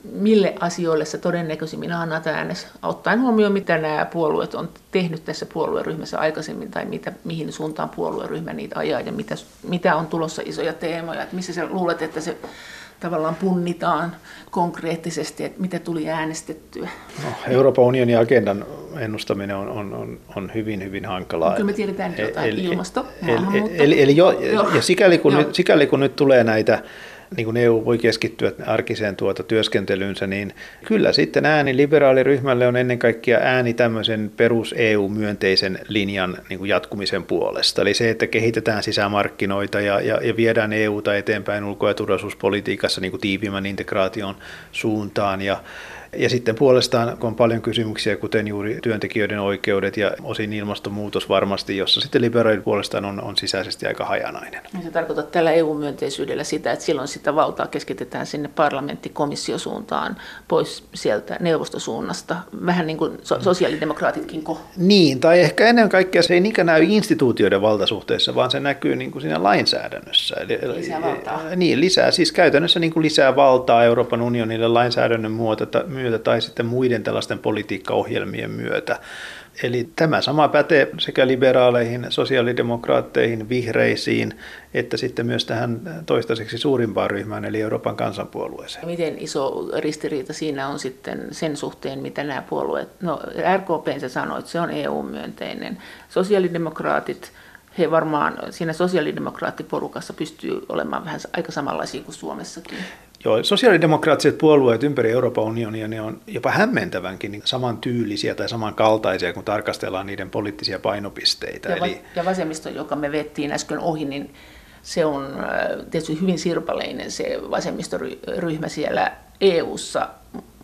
mille asioille se todennäköisimmin annat äänes, ottaen huomioon, mitä nämä puolueet on tehnyt tässä puolueryhmässä aikaisemmin, tai mitä, mihin suuntaan puolueryhmä niitä ajaa, ja mitä, mitä on tulossa isoja teemoja, että missä sä luulet, että se tavallaan punnitaan konkreettisesti, että mitä tuli äänestettyä? No, Euroopan unionin agendan ennustaminen on, on, on, on hyvin, hyvin hankalaa. No, kyllä me tiedetään jotain, eli, ilmasto, eli, eli, eli jo, jo, ja sikäli kun, nyt, sikäli kun nyt tulee näitä niin kuin EU voi keskittyä arkiseen tuota työskentelyynsä, niin kyllä sitten ääni liberaaliryhmälle on ennen kaikkea ääni tämmöisen perus EU-myönteisen linjan niin kuin jatkumisen puolesta. Eli se, että kehitetään sisämarkkinoita ja, ja, ja viedään EUta eteenpäin ulko- ja turvallisuuspolitiikassa niin kuin tiiviimmän integraation suuntaan ja ja sitten puolestaan, kun on paljon kysymyksiä, kuten juuri työntekijöiden oikeudet ja osin ilmastonmuutos varmasti, jossa sitten liberaalit puolestaan on, on sisäisesti aika hajanainen. Se tarkoittaa tällä EU-myönteisyydellä sitä, että silloin sitä valtaa keskitetään sinne parlamenttikomissiosuuntaan pois sieltä neuvostosuunnasta, vähän niin kuin so- sosiaalidemokraatitkin ko. Niin, tai ehkä ennen kaikkea se ei niinkään näy instituutioiden valtasuhteessa, vaan se näkyy niin kuin siinä lainsäädännössä. Eli, lisää valtaa. Niin, lisää, siis käytännössä niin kuin lisää valtaa Euroopan unionille lainsäädännön muoto, myötä tai sitten muiden tällaisten politiikkaohjelmien myötä. Eli tämä sama pätee sekä liberaaleihin, sosiaalidemokraatteihin, vihreisiin, että sitten myös tähän toistaiseksi suurimpaan ryhmään, eli Euroopan kansanpuolueeseen. Miten iso ristiriita siinä on sitten sen suhteen, mitä nämä puolueet, no RKP se sanoi, että se on EU-myönteinen. Sosiaalidemokraatit, he varmaan siinä sosiaalidemokraattiporukassa pystyy olemaan vähän aika samanlaisia kuin Suomessakin. Joo, sosiaalidemokraattiset puolueet ympäri Euroopan unionia ne on jopa hämmentävänkin niin samantyylisiä tai samankaltaisia, kun tarkastellaan niiden poliittisia painopisteitä. Ja, Eli... ja vasemmisto, joka me vettiin äsken ohi, niin se on äh, tietysti hyvin sirpaleinen se vasemmistoryhmä siellä EU:ssa,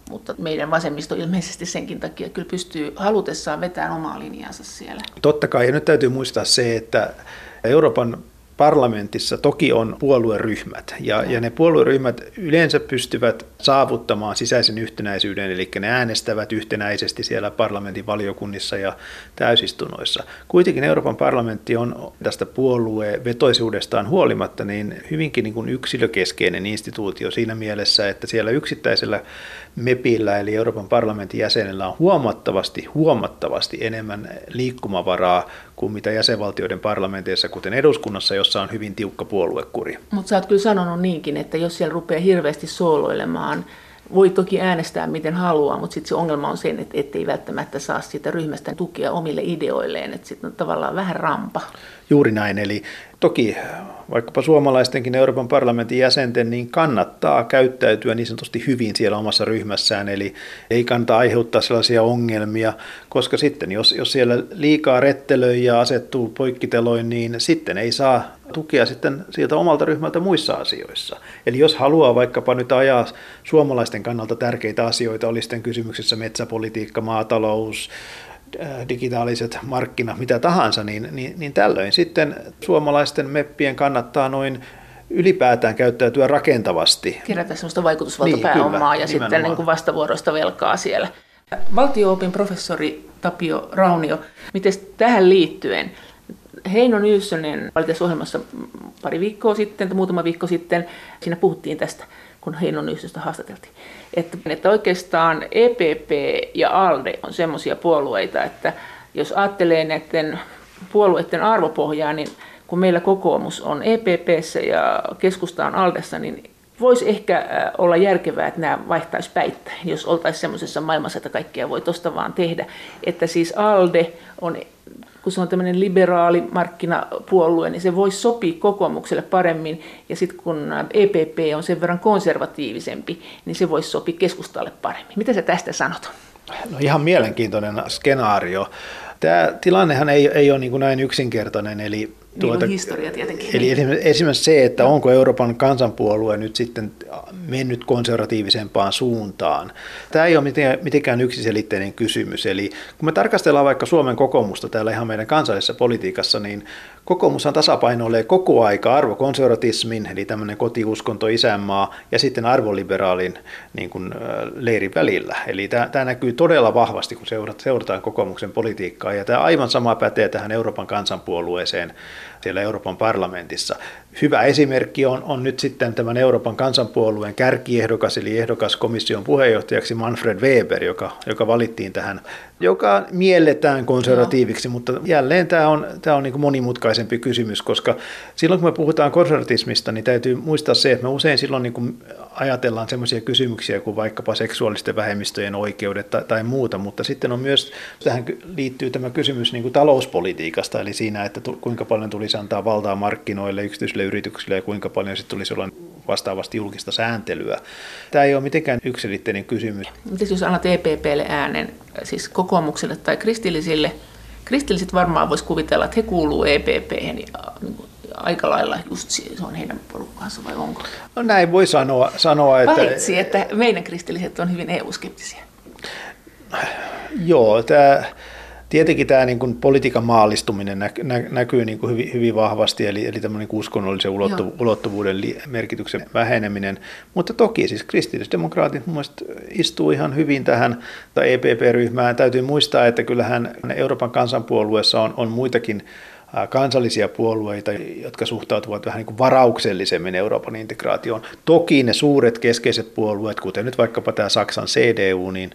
mutta meidän vasemmisto ilmeisesti senkin takia kyllä pystyy halutessaan vetämään omaa linjansa siellä. Totta kai, ja nyt täytyy muistaa se, että Euroopan parlamentissa toki on puolueryhmät, ja, ja ne puolueryhmät yleensä pystyvät saavuttamaan sisäisen yhtenäisyyden, eli ne äänestävät yhtenäisesti siellä parlamentin valiokunnissa ja täysistunnoissa. Kuitenkin Euroopan parlamentti on tästä puoluevetoisuudestaan huolimatta niin hyvinkin niin kuin yksilökeskeinen instituutio siinä mielessä, että siellä yksittäisellä MEPillä eli Euroopan parlamentin jäsenellä on huomattavasti, huomattavasti enemmän liikkumavaraa kuin mitä jäsenvaltioiden parlamenteissa, kuten eduskunnassa, jossa on hyvin tiukka puoluekuri. Mutta sä oot kyllä sanonut niinkin, että jos siellä rupeaa hirveästi sooloilemaan, voi toki äänestää miten haluaa, mutta sitten se ongelma on se, että ettei välttämättä saa siitä ryhmästä tukea omille ideoilleen, että sitten on tavallaan vähän rampa. Juuri näin, eli toki vaikkapa suomalaistenkin Euroopan parlamentin jäsenten niin kannattaa käyttäytyä niin sanotusti hyvin siellä omassa ryhmässään, eli ei kannata aiheuttaa sellaisia ongelmia, koska sitten jos, jos siellä liikaa rettelöi ja asettuu poikkiteloin, niin sitten ei saa tukea sitten sieltä omalta ryhmältä muissa asioissa. Eli jos haluaa vaikkapa nyt ajaa suomalaisten kannalta tärkeitä asioita, oli sitten kysymyksessä metsäpolitiikka, maatalous, digitaaliset markkinat, mitä tahansa, niin, niin, niin tällöin sitten suomalaisten meppien kannattaa noin ylipäätään käyttäytyä rakentavasti. Kerätä sellaista vaikutusvaltapääomaa niin, ja nimenomaan. sitten niin kuin vastavuoroista velkaa siellä. Valtio-opin professori Tapio Raunio, miten tähän liittyen, Heino Nyyssönen oli tässä ohjelmassa pari viikkoa sitten, tai muutama viikko sitten, siinä puhuttiin tästä, kun Heino Nyyssöstä haastateltiin että, että oikeastaan EPP ja ALDE on semmoisia puolueita, että jos ajattelee näiden puolueiden arvopohjaa, niin kun meillä kokoomus on EPPssä ja keskusta on ALDessa, niin voisi ehkä olla järkevää, että nämä vaihtaisi päittäin, jos oltaisiin semmoisessa maailmassa, että kaikkea voi tuosta vaan tehdä. Että siis ALDE on kun se on tämmöinen liberaali markkinapuolue, niin se voisi sopia kokoomukselle paremmin. Ja sitten kun EPP on sen verran konservatiivisempi, niin se voisi sopia keskustalle paremmin. Mitä sä tästä sanot? No ihan mielenkiintoinen skenaario. Tämä tilannehan ei, ei ole niin kuin näin yksinkertainen, eli tuota, niin historia tietenkin. Eli esimerkiksi se, että onko Euroopan kansanpuolue nyt sitten mennyt konservatiivisempaan suuntaan. Tämä ei ole mitenkään yksiselitteinen kysymys. Eli kun me tarkastellaan vaikka Suomen kokoomusta täällä ihan meidän kansallisessa politiikassa, niin kokoomushan tasapainoilee koko aika arvokonservatismin, eli tämmöinen kotiuskonto, isänmaa, ja sitten arvoliberaalin niin kuin, leirin välillä. Eli tämä, tämä näkyy todella vahvasti, kun seurataan kokoomuksen politiikkaa, ja tämä aivan sama pätee tähän Euroopan kansanpuolueeseen siellä Euroopan parlamentissa. Hyvä esimerkki on, on nyt sitten tämän Euroopan kansanpuolueen kärkiehdokas, eli ehdokas komission puheenjohtajaksi Manfred Weber, joka, joka valittiin tähän, joka mielletään konservatiiviksi, no. mutta jälleen tämä on, tämä on niin monimutkaisempi kysymys, koska silloin kun me puhutaan konservatismista, niin täytyy muistaa se, että me usein silloin niin ajatellaan sellaisia kysymyksiä kuin vaikkapa seksuaalisten vähemmistöjen oikeudet tai, tai muuta, mutta sitten on myös, tähän liittyy tämä kysymys niin kuin talouspolitiikasta, eli siinä, että kuinka paljon tulisi antaa valtaa markkinoille, yksityisille yrityksille ja kuinka paljon sitten tulisi olla vastaavasti julkista sääntelyä. Tämä ei ole mitenkään yksilitteinen kysymys. Miten jos annat EPPlle äänen, siis kokoomukselle tai kristillisille, kristilliset varmaan voisi kuvitella, että he kuuluu EPP niin aika lailla just se on heidän porukkaansa vai onko? No näin voi sanoa. sanoa että... Paitsi, että meidän kristilliset on hyvin EU-skeptisiä. Joo, tämä, tietenkin tämä niin kuin politiikan maallistuminen nä, nä, näkyy niin kuin hyvin, hyvin vahvasti, eli, eli tämmöinen uskonnollisen ulottu, ulottuvuuden li, merkityksen väheneminen. Mutta toki siis kristillisdemokraatit mun mielestä istuu ihan hyvin tähän EPP-ryhmään. Täytyy muistaa, että kyllähän Euroopan kansanpuolueessa on, on muitakin kansallisia puolueita, jotka suhtautuvat vähän niin kuin varauksellisemmin Euroopan integraatioon. Toki ne suuret keskeiset puolueet, kuten nyt vaikkapa tämä Saksan CDU, niin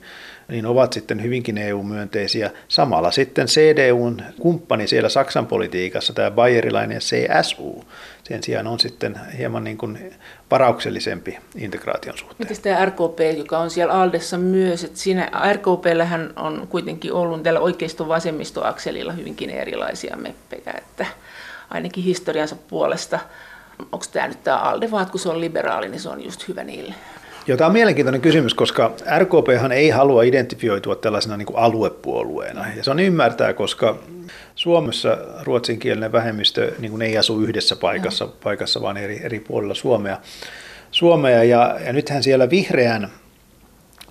niin ovat sitten hyvinkin EU-myönteisiä. Samalla sitten CDUn kumppani siellä Saksan politiikassa, tämä bayerilainen CSU, sen sijaan on sitten hieman niin kuin varauksellisempi integraation suhteen. Miten tämä RKP, joka on siellä Aldessa myös, että siinä RKPllähän on kuitenkin ollut tällä oikeisto-vasemmistoakselilla hyvinkin erilaisia meppejä, että ainakin historiansa puolesta onko tämä nyt tämä ALDE, vaan kun se on liberaali, niin se on just hyvä niille. Joo, tämä on mielenkiintoinen kysymys, koska RKP ei halua identifioitua tällaisena niin kuin aluepuolueena. Ja se on ymmärtää, koska Suomessa ruotsinkielinen vähemmistö niin kuin ei asu yhdessä paikassa, mm. paikassa vaan eri, eri puolilla Suomea. Suomea ja, ja nythän siellä vihreän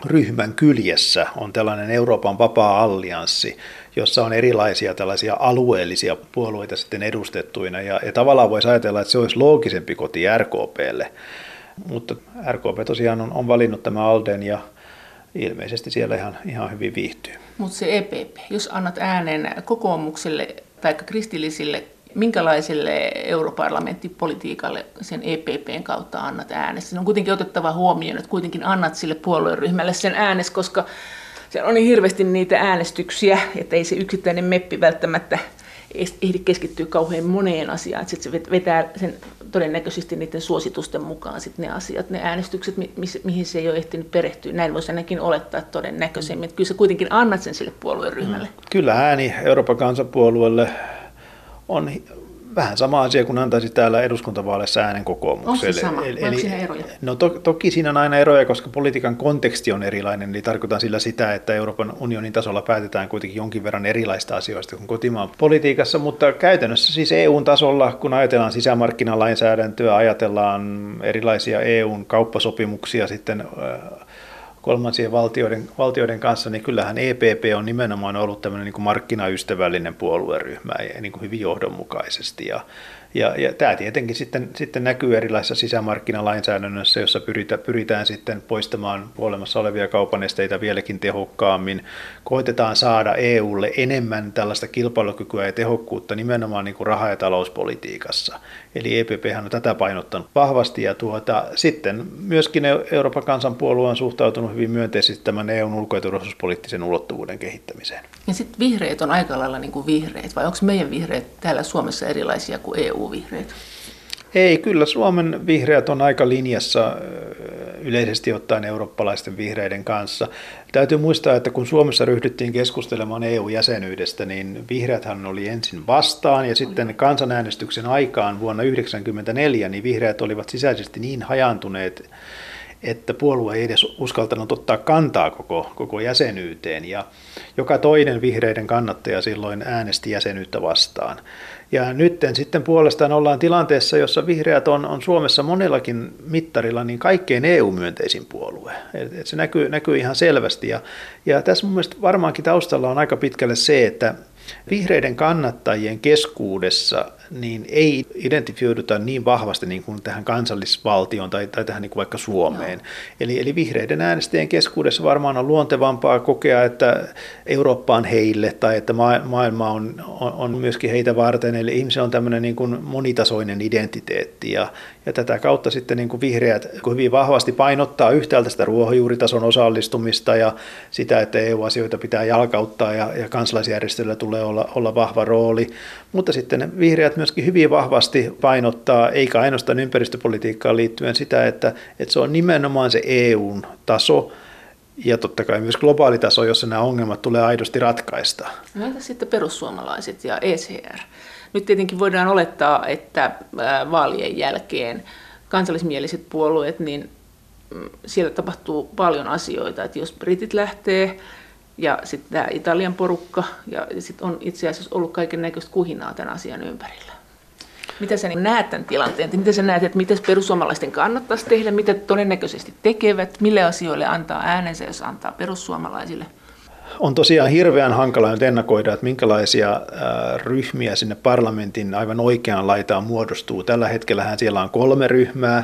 ryhmän kyljessä on tällainen Euroopan vapaa-allianssi, jossa on erilaisia tällaisia alueellisia puolueita sitten edustettuina. Ja, ja tavallaan voisi ajatella, että se olisi loogisempi koti RKPlle. Mutta RKP tosiaan on, on valinnut tämä Alden ja ilmeisesti siellä ihan, ihan hyvin viihtyy. Mutta se EPP, jos annat äänen kokoomukselle tai kristillisille, minkälaiselle europarlamenttipolitiikalle sen EPPn kautta annat äänestä? Se on kuitenkin otettava huomioon, että kuitenkin annat sille puolueryhmälle sen äänes, koska siellä on niin hirveästi niitä äänestyksiä, että ei se yksittäinen meppi välttämättä ehdi keskittyä kauhean moneen asiaan, että se vetää sen todennäköisesti niiden suositusten mukaan sit ne asiat, ne äänestykset, mi- mihin se ei ole ehtinyt perehtyä. Näin voisi ainakin olettaa todennäköisemmin, että kyllä sä kuitenkin annat sen sille puolueryhmälle. Kyllä ääni Euroopan kansanpuolueelle on vähän sama asia kuin antaisi täällä eduskuntavaaleissa äänen kokoomukselle. On se sama, eli, eli, siinä eroja? No to, toki siinä on aina eroja, koska politiikan konteksti on erilainen, eli tarkoitan sillä sitä, että Euroopan unionin tasolla päätetään kuitenkin jonkin verran erilaista asioista kuin kotimaan politiikassa, mutta käytännössä siis EUn tasolla, kun ajatellaan sisämarkkinalainsäädäntöä, ajatellaan erilaisia EUn kauppasopimuksia sitten kolmansien valtioiden, valtioiden kanssa, niin kyllähän EPP on nimenomaan ollut tämmöinen niin kuin markkinaystävällinen puolueryhmä ja niin kuin hyvin johdonmukaisesti. Ja, ja, ja tämä tietenkin sitten, sitten näkyy erilaisissa sisämarkkinalainsäädännössä, jossa pyritään, pyritään sitten poistamaan olemassa olevia kaupanesteitä vieläkin tehokkaammin. Koitetaan saada EUlle enemmän tällaista kilpailukykyä ja tehokkuutta nimenomaan niin kuin raha- ja talouspolitiikassa. Eli EPP on tätä painottanut vahvasti ja tuota, sitten myöskin Euroopan kansanpuolue on suhtautunut hyvin myönteisesti tämän EUn ulko- ja turvallisuuspoliittisen ulottuvuuden kehittämiseen. Ja sitten vihreät on aika lailla niin kuin vihreät, vai onko meidän vihreät täällä Suomessa erilaisia kuin EU-vihreät? Ei, kyllä Suomen vihreät on aika linjassa yleisesti ottaen eurooppalaisten vihreiden kanssa. Täytyy muistaa, että kun Suomessa ryhdyttiin keskustelemaan EU-jäsenyydestä, niin vihreäthän oli ensin vastaan ja sitten kansanäänestyksen aikaan vuonna 1994 niin vihreät olivat sisäisesti niin hajantuneet, että puolue ei edes uskaltanut ottaa kantaa koko, koko jäsenyyteen ja joka toinen vihreiden kannattaja silloin äänesti jäsenyyttä vastaan. Ja nyt sitten puolestaan ollaan tilanteessa, jossa vihreät on, on Suomessa monellakin mittarilla niin kaikkein EU-myönteisin puolue. Et, et se näkyy, näkyy ihan selvästi. Ja, ja tässä mun mielestä varmaankin taustalla on aika pitkälle se, että vihreiden kannattajien keskuudessa niin ei identifioiduta niin vahvasti niin kuin tähän kansallisvaltioon tai, tai tähän niin kuin vaikka Suomeen. Eli, eli vihreiden äänestäjien keskuudessa varmaan on luontevampaa kokea, että Eurooppa on heille tai että maailma on, on, on myöskin heitä varten. Eli ihmisen on tämmöinen niin kuin monitasoinen identiteetti ja, ja tätä kautta sitten niin kuin vihreät hyvin vahvasti painottaa yhtäältä sitä ruohonjuuritason osallistumista ja sitä, että EU-asioita pitää jalkauttaa ja, ja kansalaisjärjestöillä tulee olla, olla vahva rooli. Mutta sitten vihreät myöskin hyvin vahvasti painottaa, eikä ainoastaan ympäristöpolitiikkaan liittyen sitä, että, että se on nimenomaan se EUn taso, ja totta kai myös globaali taso, jossa nämä ongelmat tulee aidosti ratkaista. No entä sitten perussuomalaiset ja ECR? Nyt tietenkin voidaan olettaa, että vaalien jälkeen kansallismieliset puolueet, niin mm, siellä tapahtuu paljon asioita. Että jos britit lähtee ja sitten tämä Italian porukka, ja sitten on itse asiassa ollut kaiken näköistä kuhinaa tämän asian ympärillä. Mitä sä näet tämän tilanteen? Miten sä näet, että mitä perussuomalaisten kannattaisi tehdä, mitä todennäköisesti tekevät, mille asioille antaa äänensä, jos antaa perussuomalaisille? On tosiaan hirveän hankala nyt ennakoida, että minkälaisia ryhmiä sinne parlamentin aivan oikeaan laitaan muodostuu. Tällä hetkellähän siellä on kolme ryhmää.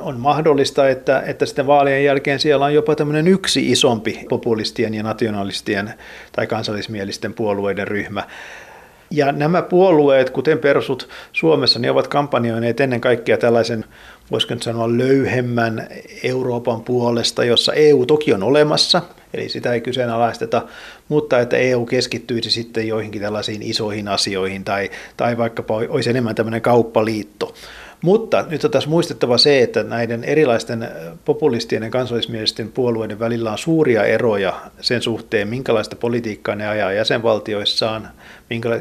On mahdollista, että, että sitten vaalien jälkeen siellä on jopa tämmöinen yksi isompi populistien ja nationalistien tai kansallismielisten puolueiden ryhmä. Ja nämä puolueet, kuten persut Suomessa, niin ovat kampanjoineet ennen kaikkea tällaisen, voisiko nyt sanoa, löyhemmän Euroopan puolesta, jossa EU toki on olemassa, eli sitä ei kyseenalaisteta, mutta että EU keskittyisi sitten joihinkin tällaisiin isoihin asioihin tai, tai vaikkapa olisi enemmän tämmöinen kauppaliitto. Mutta nyt on tässä muistettava se, että näiden erilaisten populistien ja kansallismielisten puolueiden välillä on suuria eroja sen suhteen, minkälaista politiikkaa ne ajaa jäsenvaltioissaan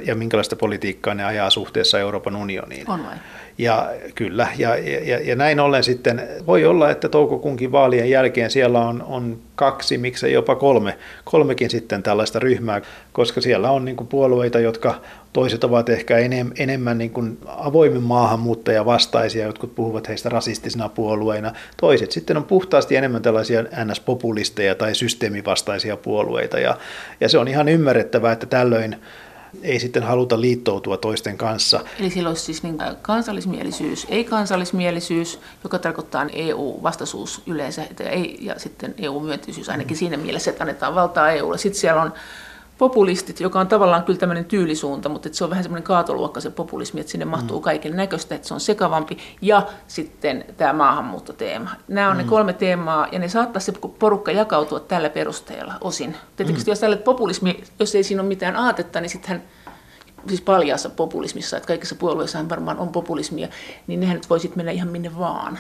ja minkälaista politiikkaa ne ajaa suhteessa Euroopan unioniin. On vai? Ja kyllä, ja, ja, ja näin ollen sitten voi olla, että toukokuunkin vaalien jälkeen siellä on, on kaksi, miksei jopa kolme, kolmekin sitten tällaista ryhmää, koska siellä on niin puolueita, jotka toiset ovat ehkä enem, enemmän niin kuin avoimen maahanmuuttaja vastaisia, jotkut puhuvat heistä rasistisina puolueina, toiset sitten on puhtaasti enemmän tällaisia NS-populisteja tai systeemivastaisia puolueita, ja, ja se on ihan ymmärrettävää, että tällöin ei sitten haluta liittoutua toisten kanssa. Eli silloin olisi siis niin kansallismielisyys, ei-kansallismielisyys, joka tarkoittaa EU-vastaisuus yleensä, että ei, ja sitten EU-myönteisyys ainakin mm. siinä mielessä, että annetaan valtaa EUlle. Sitten siellä on populistit, joka on tavallaan kyllä tämmöinen tyylisuunta, mutta että se on vähän semmoinen kaatoluokka se populismi, että sinne mahtuu mm. kaiken näköistä, että se on sekavampi. Ja sitten tämä maahanmuuttoteema. Nämä on mm. ne kolme teemaa, ja ne saattaisi se porukka jakautua tällä perusteella osin. Tietysti mm. jos tälle populismi, jos ei siinä ole mitään aatetta, niin sittenhän siis paljaassa populismissa, että kaikissa puolueissa varmaan on populismia, niin nehän nyt voisit mennä ihan minne vaan.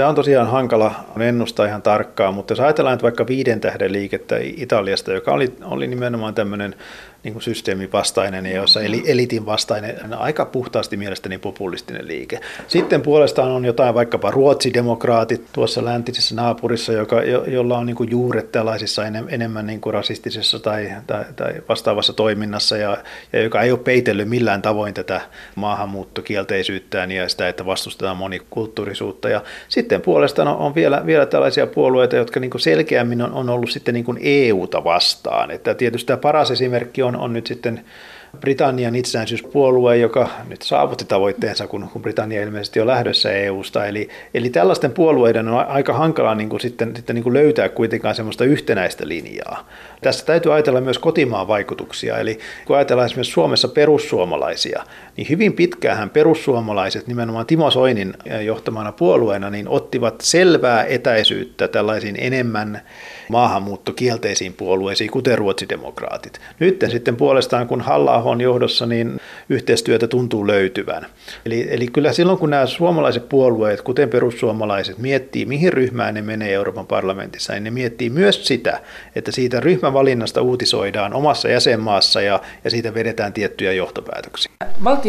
Tämä on tosiaan hankala ennustaa ihan tarkkaan, mutta jos ajatellaan että vaikka viiden tähden liikettä Italiasta, joka oli, oli nimenomaan tämmöinen niin kuin systeemin vastainen ja jossa eli, elitin vastainen, aika puhtaasti mielestäni populistinen liike. Sitten puolestaan on jotain vaikkapa ruotsidemokraatit tuossa läntisessä naapurissa, joka, jo, jolla on niin kuin juuret tällaisissa enem, enemmän niin kuin rasistisessa tai, tai, tai vastaavassa toiminnassa ja, ja joka ei ole peitellyt millään tavoin tätä maahanmuuttokielteisyyttään ja sitä, että vastustetaan monikulttuurisuutta. Ja sitten puolestaan on, on vielä, vielä tällaisia puolueita, jotka niin kuin selkeämmin on, on ollut sitten niin kuin EUta vastaan. Että tietysti tämä paras esimerkki on on, on nyt sitten Britannian itsenäisyyspuolue, joka nyt saavutti tavoitteensa, kun, kun Britannia ilmeisesti on lähdössä EU-sta. Eli, eli tällaisten puolueiden on aika hankala niin kuin sitten, sitten niin kuin löytää kuitenkaan semmoista yhtenäistä linjaa. Tässä täytyy ajatella myös kotimaan vaikutuksia. Eli kun ajatellaan esimerkiksi Suomessa perussuomalaisia, niin hyvin pitkään perussuomalaiset nimenomaan Timo Soinin johtamana puolueena niin ottivat selvää etäisyyttä tällaisiin enemmän maahanmuuttokielteisiin puolueisiin, kuten ruotsidemokraatit. Nyt sitten puolestaan, kun halla on johdossa, niin yhteistyötä tuntuu löytyvän. Eli, eli kyllä silloin, kun nämä suomalaiset puolueet, kuten perussuomalaiset, miettii, mihin ryhmään ne menee Euroopan parlamentissa, niin ne miettii myös sitä, että siitä ryhmävalinnasta uutisoidaan omassa jäsenmaassa ja, ja siitä vedetään tiettyjä johtopäätöksiä.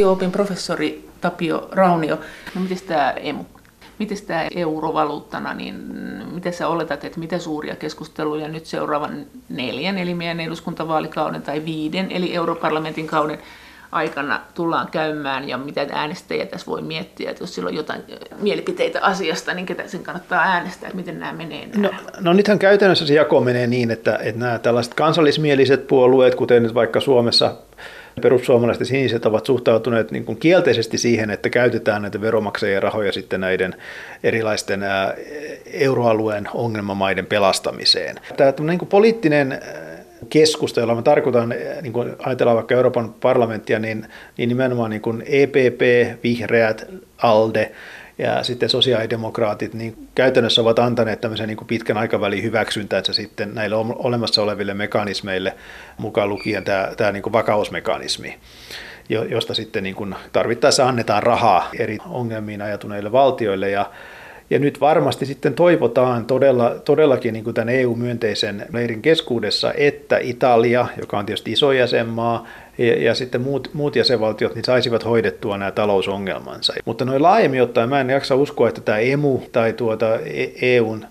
Valtio-opin professori Tapio Raunio, no miten tämä emu Miten tämä eurovaluuttana, niin miten sä oletat, että mitä suuria keskusteluja nyt seuraavan neljän, eli meidän eduskuntavaalikauden tai viiden, eli europarlamentin kauden aikana tullaan käymään ja mitä äänestäjä tässä voi miettiä, että jos sillä on jotain mielipiteitä asiasta, niin ketä sen kannattaa äänestää, että miten nämä menee. Nämä. No, no nythän käytännössä se jako menee niin, että, että nämä tällaiset kansallismieliset puolueet, kuten nyt vaikka Suomessa perussuomalaiset ja siniset ovat suhtautuneet niin kuin kielteisesti siihen, että käytetään näitä veromaksajien rahoja sitten näiden erilaisten euroalueen ongelmamaiden pelastamiseen. Tämä niin kuin poliittinen keskusta, jolla mä tarkoitan, niin kun ajatellaan vaikka Euroopan parlamenttia, niin, niin nimenomaan niin kuin EPP, Vihreät, ALDE ja sitten sosiaalidemokraatit niin käytännössä ovat antaneet tämmöisen niin kuin pitkän aikavälin hyväksyntänsä sitten näille olemassa oleville mekanismeille, mukaan lukien tämä, tämä niin kuin vakausmekanismi josta sitten niin kuin tarvittaessa annetaan rahaa eri ongelmiin ajatuneille valtioille. Ja ja nyt varmasti sitten toivotaan todella, todellakin niin kuin tämän EU-myönteisen leirin keskuudessa, että Italia, joka on tietysti iso jäsenmaa, ja, ja sitten muut, muut jäsenvaltiot niin saisivat hoidettua nämä talousongelmansa. Mutta noin laajemmin ottaen mä en jaksa uskoa, että tämä EMU tai tuota EUn e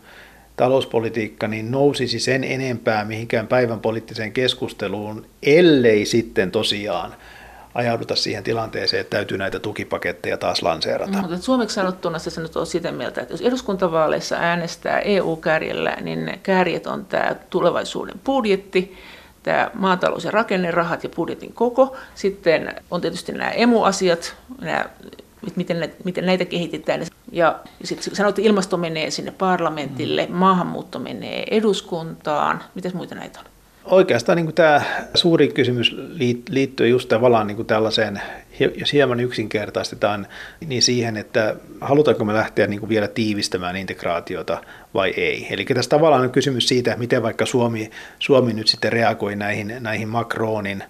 talouspolitiikka niin nousisi sen enempää mihinkään päivän poliittiseen keskusteluun, ellei sitten tosiaan ajauduta siihen tilanteeseen, että täytyy näitä tukipaketteja taas lanseerata. No, mutta suomeksi sanottuna se nyt on sitä mieltä, että jos eduskuntavaaleissa äänestää EU-kärjellä, niin kärjet on tämä tulevaisuuden budjetti, tämä maatalous- ja rakennerahat ja budjetin koko. Sitten on tietysti nämä emu-asiat, nämä, miten, miten näitä kehitetään. Ja sitten sanoit, että ilmasto menee sinne parlamentille, mm. maahanmuutto menee eduskuntaan. Mitäs muita näitä on? Oikeastaan niin tämä suuri kysymys liittyy just tavallaan niin tällaiseen, jos hieman yksinkertaistetaan, niin siihen, että halutaanko me lähteä niin kuin vielä tiivistämään integraatiota vai ei. Eli tässä tavallaan on kysymys siitä, miten vaikka Suomi, Suomi nyt sitten reagoi näihin, näihin Macronin,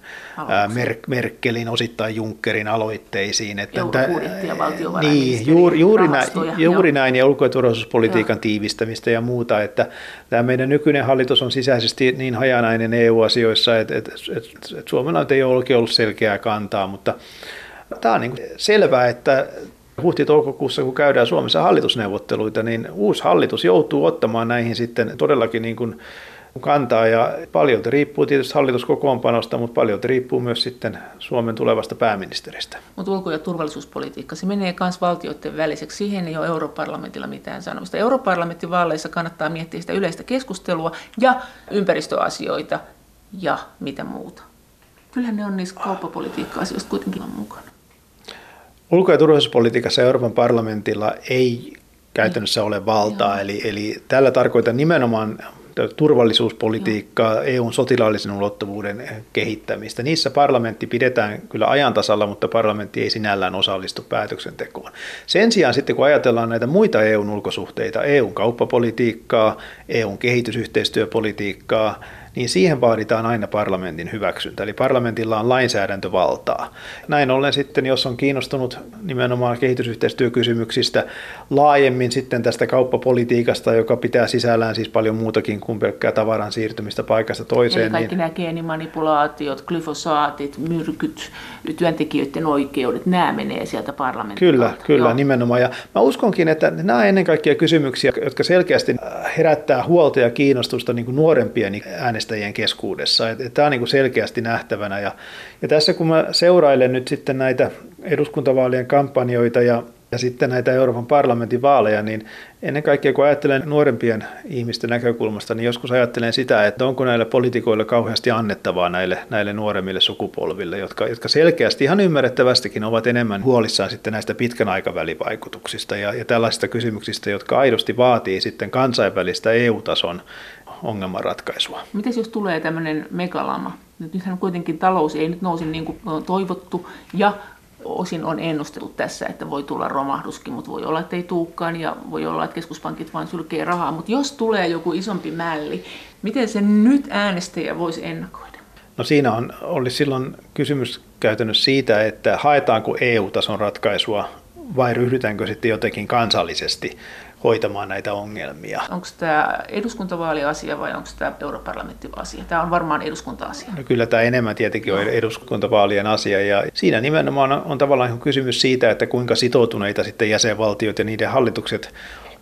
ää, Mer- Merkelin, osittain Junckerin aloitteisiin. Että ja niin, juuri, juuri, näin, juuri näin, ja ulko- ja turvallisuuspolitiikan joo. tiivistämistä ja muuta, että tämä meidän nykyinen hallitus on sisäisesti niin hajanainen EU-asioissa, että, että, että, että Suomella ei ole ollut selkeää kantaa, mutta tämä on niin selvää, että huhti-toukokuussa, kun käydään Suomessa hallitusneuvotteluita, niin uusi hallitus joutuu ottamaan näihin sitten todellakin niin kuin kantaa ja paljon riippuu tietysti hallituskokoonpanosta, mutta paljon riippuu myös sitten Suomen tulevasta pääministeristä. Mutta ulko- ja turvallisuuspolitiikka, se menee myös valtioiden väliseksi. Siihen ei ole europarlamentilla mitään sanomista. Europarlamentin vaaleissa kannattaa miettiä sitä yleistä keskustelua ja ympäristöasioita ja mitä muuta. Kyllähän ne on niissä kauppapolitiikka-asioista kuitenkin mukana. Ulko- ja turvallisuuspolitiikassa Euroopan parlamentilla ei käytännössä ole valtaa, eli, eli tällä tarkoitan nimenomaan turvallisuuspolitiikkaa, EUn sotilaallisen ulottuvuuden kehittämistä. Niissä parlamentti pidetään kyllä ajantasalla, mutta parlamentti ei sinällään osallistu päätöksentekoon. Sen sijaan sitten kun ajatellaan näitä muita EUn ulkosuhteita, EUn kauppapolitiikkaa, EUn kehitysyhteistyöpolitiikkaa, niin siihen vaaditaan aina parlamentin hyväksyntä. Eli parlamentilla on lainsäädäntövaltaa. Näin ollen sitten, jos on kiinnostunut nimenomaan kehitysyhteistyökysymyksistä laajemmin sitten tästä kauppapolitiikasta, joka pitää sisällään siis paljon muutakin kuin pelkkää tavaran siirtymistä paikasta toiseen. Eli kaikki niin... nämä geenimanipulaatiot, glyfosaatit, myrkyt, työntekijöiden oikeudet, nämä menee sieltä parlamentin Kyllä, kautta. kyllä, Joo. nimenomaan. Ja mä uskonkin, että nämä ennen kaikkea kysymyksiä, jotka selkeästi herättää huolta ja kiinnostusta niin kuin nuorempien äänestäjien keskuudessa. Tämä on niin kuin selkeästi nähtävänä. Ja, tässä kun mä seurailen nyt sitten näitä eduskuntavaalien kampanjoita ja ja sitten näitä Euroopan parlamentin vaaleja, niin ennen kaikkea kun ajattelen nuorempien ihmisten näkökulmasta, niin joskus ajattelen sitä, että onko näillä poliitikoilla kauheasti annettavaa näille, näille nuoremmille sukupolville, jotka, jotka selkeästi ihan ymmärrettävästikin ovat enemmän huolissaan sitten näistä pitkän aikavälivaikutuksista ja, ja tällaisista kysymyksistä, jotka aidosti vaatii sitten kansainvälistä EU-tason ongelmanratkaisua. Miten jos tulee tämmöinen megalama? Nythän kuitenkin talous ei nyt nousi niin kuin on toivottu ja osin on ennusteltu tässä, että voi tulla romahduskin, mutta voi olla, että ei tuukkaan ja voi olla, että keskuspankit vain sylkee rahaa. Mutta jos tulee joku isompi mälli, miten se nyt äänestäjä voisi ennakoida? No siinä on, oli silloin kysymys käytännössä siitä, että haetaanko EU-tason ratkaisua vai ryhdytäänkö sitten jotenkin kansallisesti hoitamaan näitä ongelmia. Onko tämä eduskuntavaaliasia vai onko tämä europarlamenttiasia? Tämä on varmaan eduskunta-asia. No kyllä tämä enemmän tietenkin on eduskuntavaalien asia ja siinä nimenomaan on, tavallaan kysymys siitä, että kuinka sitoutuneita sitten jäsenvaltiot ja niiden hallitukset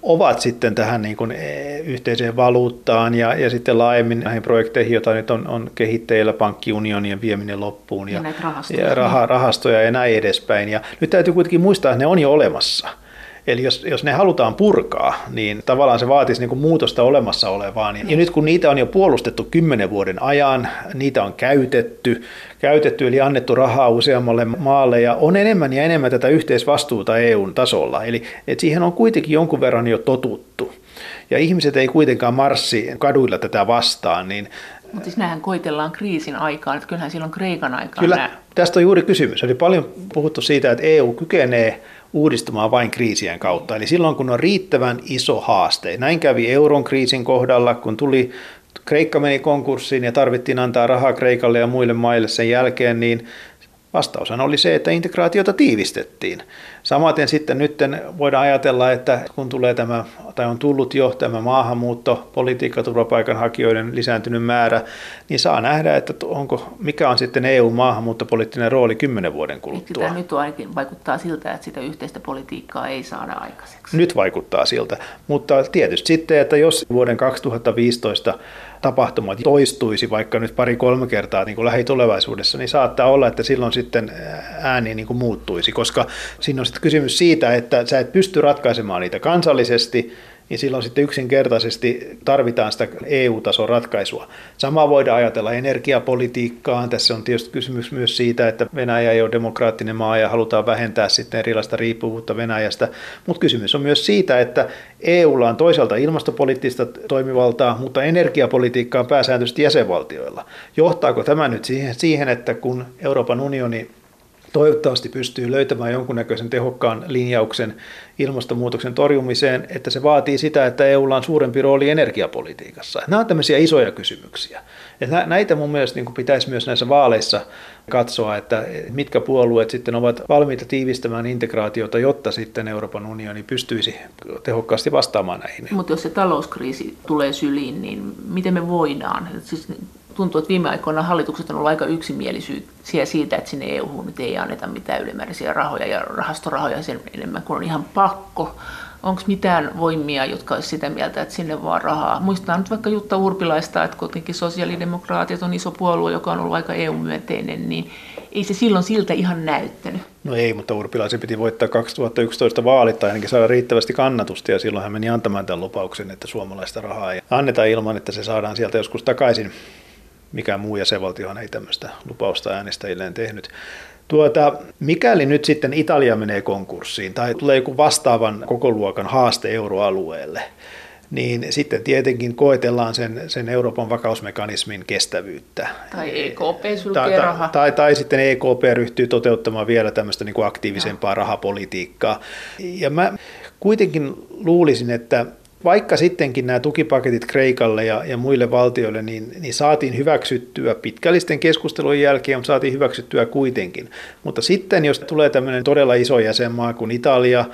ovat sitten tähän niin kuin e, yhteiseen valuuttaan ja, ja sitten laajemmin näihin projekteihin, joita nyt on, on kehitteillä, pankkiunionien vieminen loppuun ja, ja, rahastoja. ja raha, rahastoja ja näin edespäin. Ja nyt täytyy kuitenkin muistaa, että ne on jo olemassa. Eli jos, jos ne halutaan purkaa, niin tavallaan se vaatisi niin kuin muutosta olemassa olevaan. Ja nyt kun niitä on jo puolustettu kymmenen vuoden ajan, niitä on käytetty, käytetty eli annettu rahaa useammalle maalle ja on enemmän ja enemmän tätä yhteisvastuuta EUn tasolla. Eli että siihen on kuitenkin jonkun verran jo totuttu. Ja ihmiset ei kuitenkaan marssi kaduilla tätä vastaan, niin mutta siis nämähän koitellaan kriisin aikaan, että kyllähän silloin Kreikan aikaan Kyllä, nämä. tästä on juuri kysymys. Oli paljon puhuttu siitä, että EU kykenee uudistumaan vain kriisien kautta. Eli silloin, kun on riittävän iso haaste. Näin kävi euron kriisin kohdalla, kun tuli Kreikka meni konkurssiin ja tarvittiin antaa rahaa Kreikalle ja muille maille sen jälkeen, niin Vastaushan oli se, että integraatiota tiivistettiin. Samaten sitten nyt voidaan ajatella, että kun tulee tämä, tai on tullut jo tämä maahanmuutto, politiikka, turvapaikanhakijoiden lisääntynyt määrä, niin saa nähdä, että onko, mikä on sitten EU-maahanmuuttopoliittinen rooli kymmenen vuoden kuluttua. Tämä nyt ainakin vaikuttaa siltä, että sitä yhteistä politiikkaa ei saada aikaiseksi. Nyt vaikuttaa siltä, mutta tietysti sitten, että jos vuoden 2015 tapahtumat toistuisi vaikka nyt pari-kolme kertaa niin kuin lähitulevaisuudessa, niin saattaa olla, että silloin sitten ääni niin kuin muuttuisi, koska siinä on sitten kysymys siitä, että sä et pysty ratkaisemaan niitä kansallisesti, niin silloin sitten yksinkertaisesti tarvitaan sitä EU-tason ratkaisua. Sama voidaan ajatella energiapolitiikkaan. Tässä on tietysti kysymys myös siitä, että Venäjä ei ole demokraattinen maa ja halutaan vähentää sitten erilaista riippuvuutta Venäjästä. Mutta kysymys on myös siitä, että EUlla on toisaalta ilmastopoliittista toimivaltaa, mutta energiapolitiikkaa on pääsääntöisesti jäsenvaltioilla. Johtaako tämä nyt siihen, että kun Euroopan unioni toivottavasti pystyy löytämään jonkunnäköisen tehokkaan linjauksen ilmastonmuutoksen torjumiseen, että se vaatii sitä, että EUlla on suurempi rooli energiapolitiikassa. Nämä on tämmöisiä isoja kysymyksiä. Ja näitä mun mielestä niin pitäisi myös näissä vaaleissa katsoa, että mitkä puolueet sitten ovat valmiita tiivistämään integraatiota, jotta sitten Euroopan unioni pystyisi tehokkaasti vastaamaan näihin. Mutta jos se talouskriisi tulee syliin, niin miten me voidaan? Siis tuntuu, että viime aikoina hallitukset on ollut aika yksimielisyyksiä siitä, että sinne EU nyt ei anneta mitään ylimääräisiä rahoja ja rahastorahoja sen enemmän kuin on ihan pakko. Onko mitään voimia, jotka olisi sitä mieltä, että sinne vaan rahaa? Muistetaan nyt vaikka Jutta Urpilaista, että kuitenkin sosiaalidemokraatit on iso puolue, joka on ollut aika EU-myönteinen, niin ei se silloin siltä ihan näyttänyt. No ei, mutta Urpilaisen piti voittaa 2011 vaalit tai ainakin saada riittävästi kannatusta ja silloin hän meni antamaan tämän lupauksen, että suomalaista rahaa ei anneta ilman, että se saadaan sieltä joskus takaisin mikään muu jäsenvaltiohan ei tämmöistä lupausta äänestäjilleen tehnyt. Tuota, mikäli nyt sitten Italia menee konkurssiin tai tulee joku vastaavan koko luokan haaste euroalueelle, niin sitten tietenkin koetellaan sen, sen Euroopan vakausmekanismin kestävyyttä. Tai EKP tai, tai, tai, tai sitten EKP ryhtyy toteuttamaan vielä tämmöistä niin kuin aktiivisempaa no. rahapolitiikkaa. Ja mä kuitenkin luulisin, että vaikka sittenkin nämä tukipaketit Kreikalle ja, ja muille valtioille, niin, niin saatiin hyväksyttyä pitkällisten keskustelujen jälkeen, mutta saatiin hyväksyttyä kuitenkin. Mutta sitten, jos tulee tämmöinen todella iso jäsenmaa kuin Italia,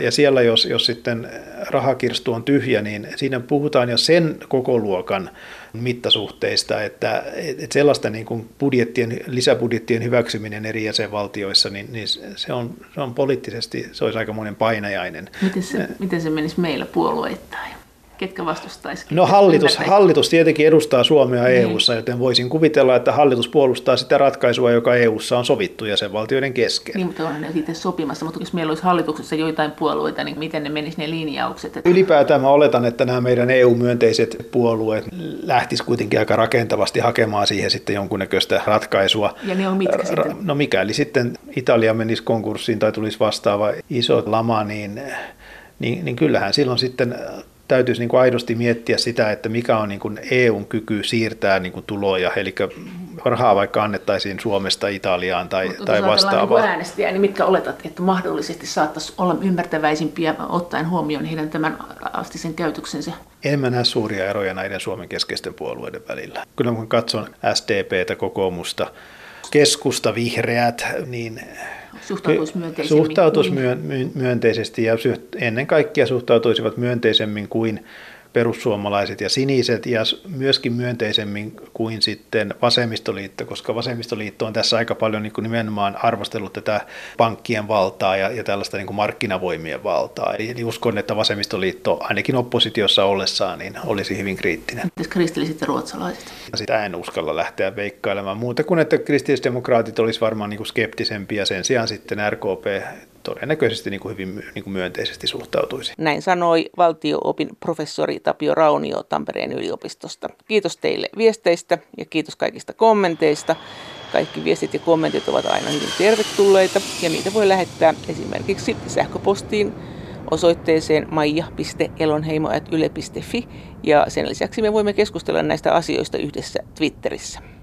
ja siellä jos, jos sitten rahakirstu on tyhjä, niin siinä puhutaan jo sen koko luokan mittasuhteista, että, että sellaista niin kuin budjettien, lisäbudjettien hyväksyminen eri jäsenvaltioissa, niin, niin se, on, se on poliittisesti, se olisi aikamoinen painajainen. Miten se, miten se menisi meillä puolueittain? Ketkä vastustaisivat? No hallitus, hallitus tietenkin edustaa Suomea niin. EU-ssa, joten voisin kuvitella, että hallitus puolustaa sitä ratkaisua, joka EU-ssa on sovittu jäsenvaltioiden kesken. Niin, mutta onhan ne itse sopimassa, mutta jos meillä olisi hallituksessa joitain puolueita, niin miten ne menisivät ne linjaukset? Että... Ylipäätään mä oletan, että nämä meidän EU-myönteiset puolueet lähtis kuitenkin aika rakentavasti hakemaan siihen sitten jonkunnäköistä ratkaisua. Ja ne on mitkä sitten? No mikäli sitten Italia menisi konkurssiin tai tulisi vastaava iso lama, niin niin, niin kyllähän silloin sitten täytyisi niin kuin aidosti miettiä sitä, että mikä on niin kuin EUn kyky siirtää niin kuin tuloja, eli rahaa vaikka annettaisiin Suomesta Italiaan tai, Mutta tai vastaavaa. Niin äänestäjä, niin mitkä oletat, että mahdollisesti saattaisi olla ymmärtäväisimpiä ottaen huomioon heidän tämän astisen käytöksensä? En mä näe suuria eroja näiden Suomen keskeisten puolueiden välillä. Kyllä kun katson SDPtä, kokoomusta, keskusta, vihreät, niin suhtautuisi myönteisemmin. Suhtautuisi myönteisesti ja ennen kaikkea suhtautuisivat myönteisemmin kuin perussuomalaiset ja siniset ja myöskin myönteisemmin kuin sitten vasemmistoliitto, koska vasemmistoliitto on tässä aika paljon niin kuin nimenomaan arvostellut tätä pankkien valtaa ja, ja tällaista niin kuin markkinavoimien valtaa. Eli, eli uskon, että vasemmistoliitto ainakin oppositiossa ollessaan niin olisi hyvin kriittinen. Entäs kristilliset ja ruotsalaiset? Sitä en uskalla lähteä veikkailemaan muuta kuin, että kristillisdemokraatit olisi varmaan niin kuin skeptisempiä sen sijaan sitten RKP todennäköisesti niin kuin hyvin niin kuin myönteisesti suhtautuisi. Näin sanoi valtioopin professori Tapio Raunio Tampereen yliopistosta. Kiitos teille viesteistä ja kiitos kaikista kommenteista. Kaikki viestit ja kommentit ovat aina hyvin tervetulleita ja niitä voi lähettää esimerkiksi sähköpostiin osoitteeseen maija.elonheimo.yle.fi ja sen lisäksi me voimme keskustella näistä asioista yhdessä Twitterissä.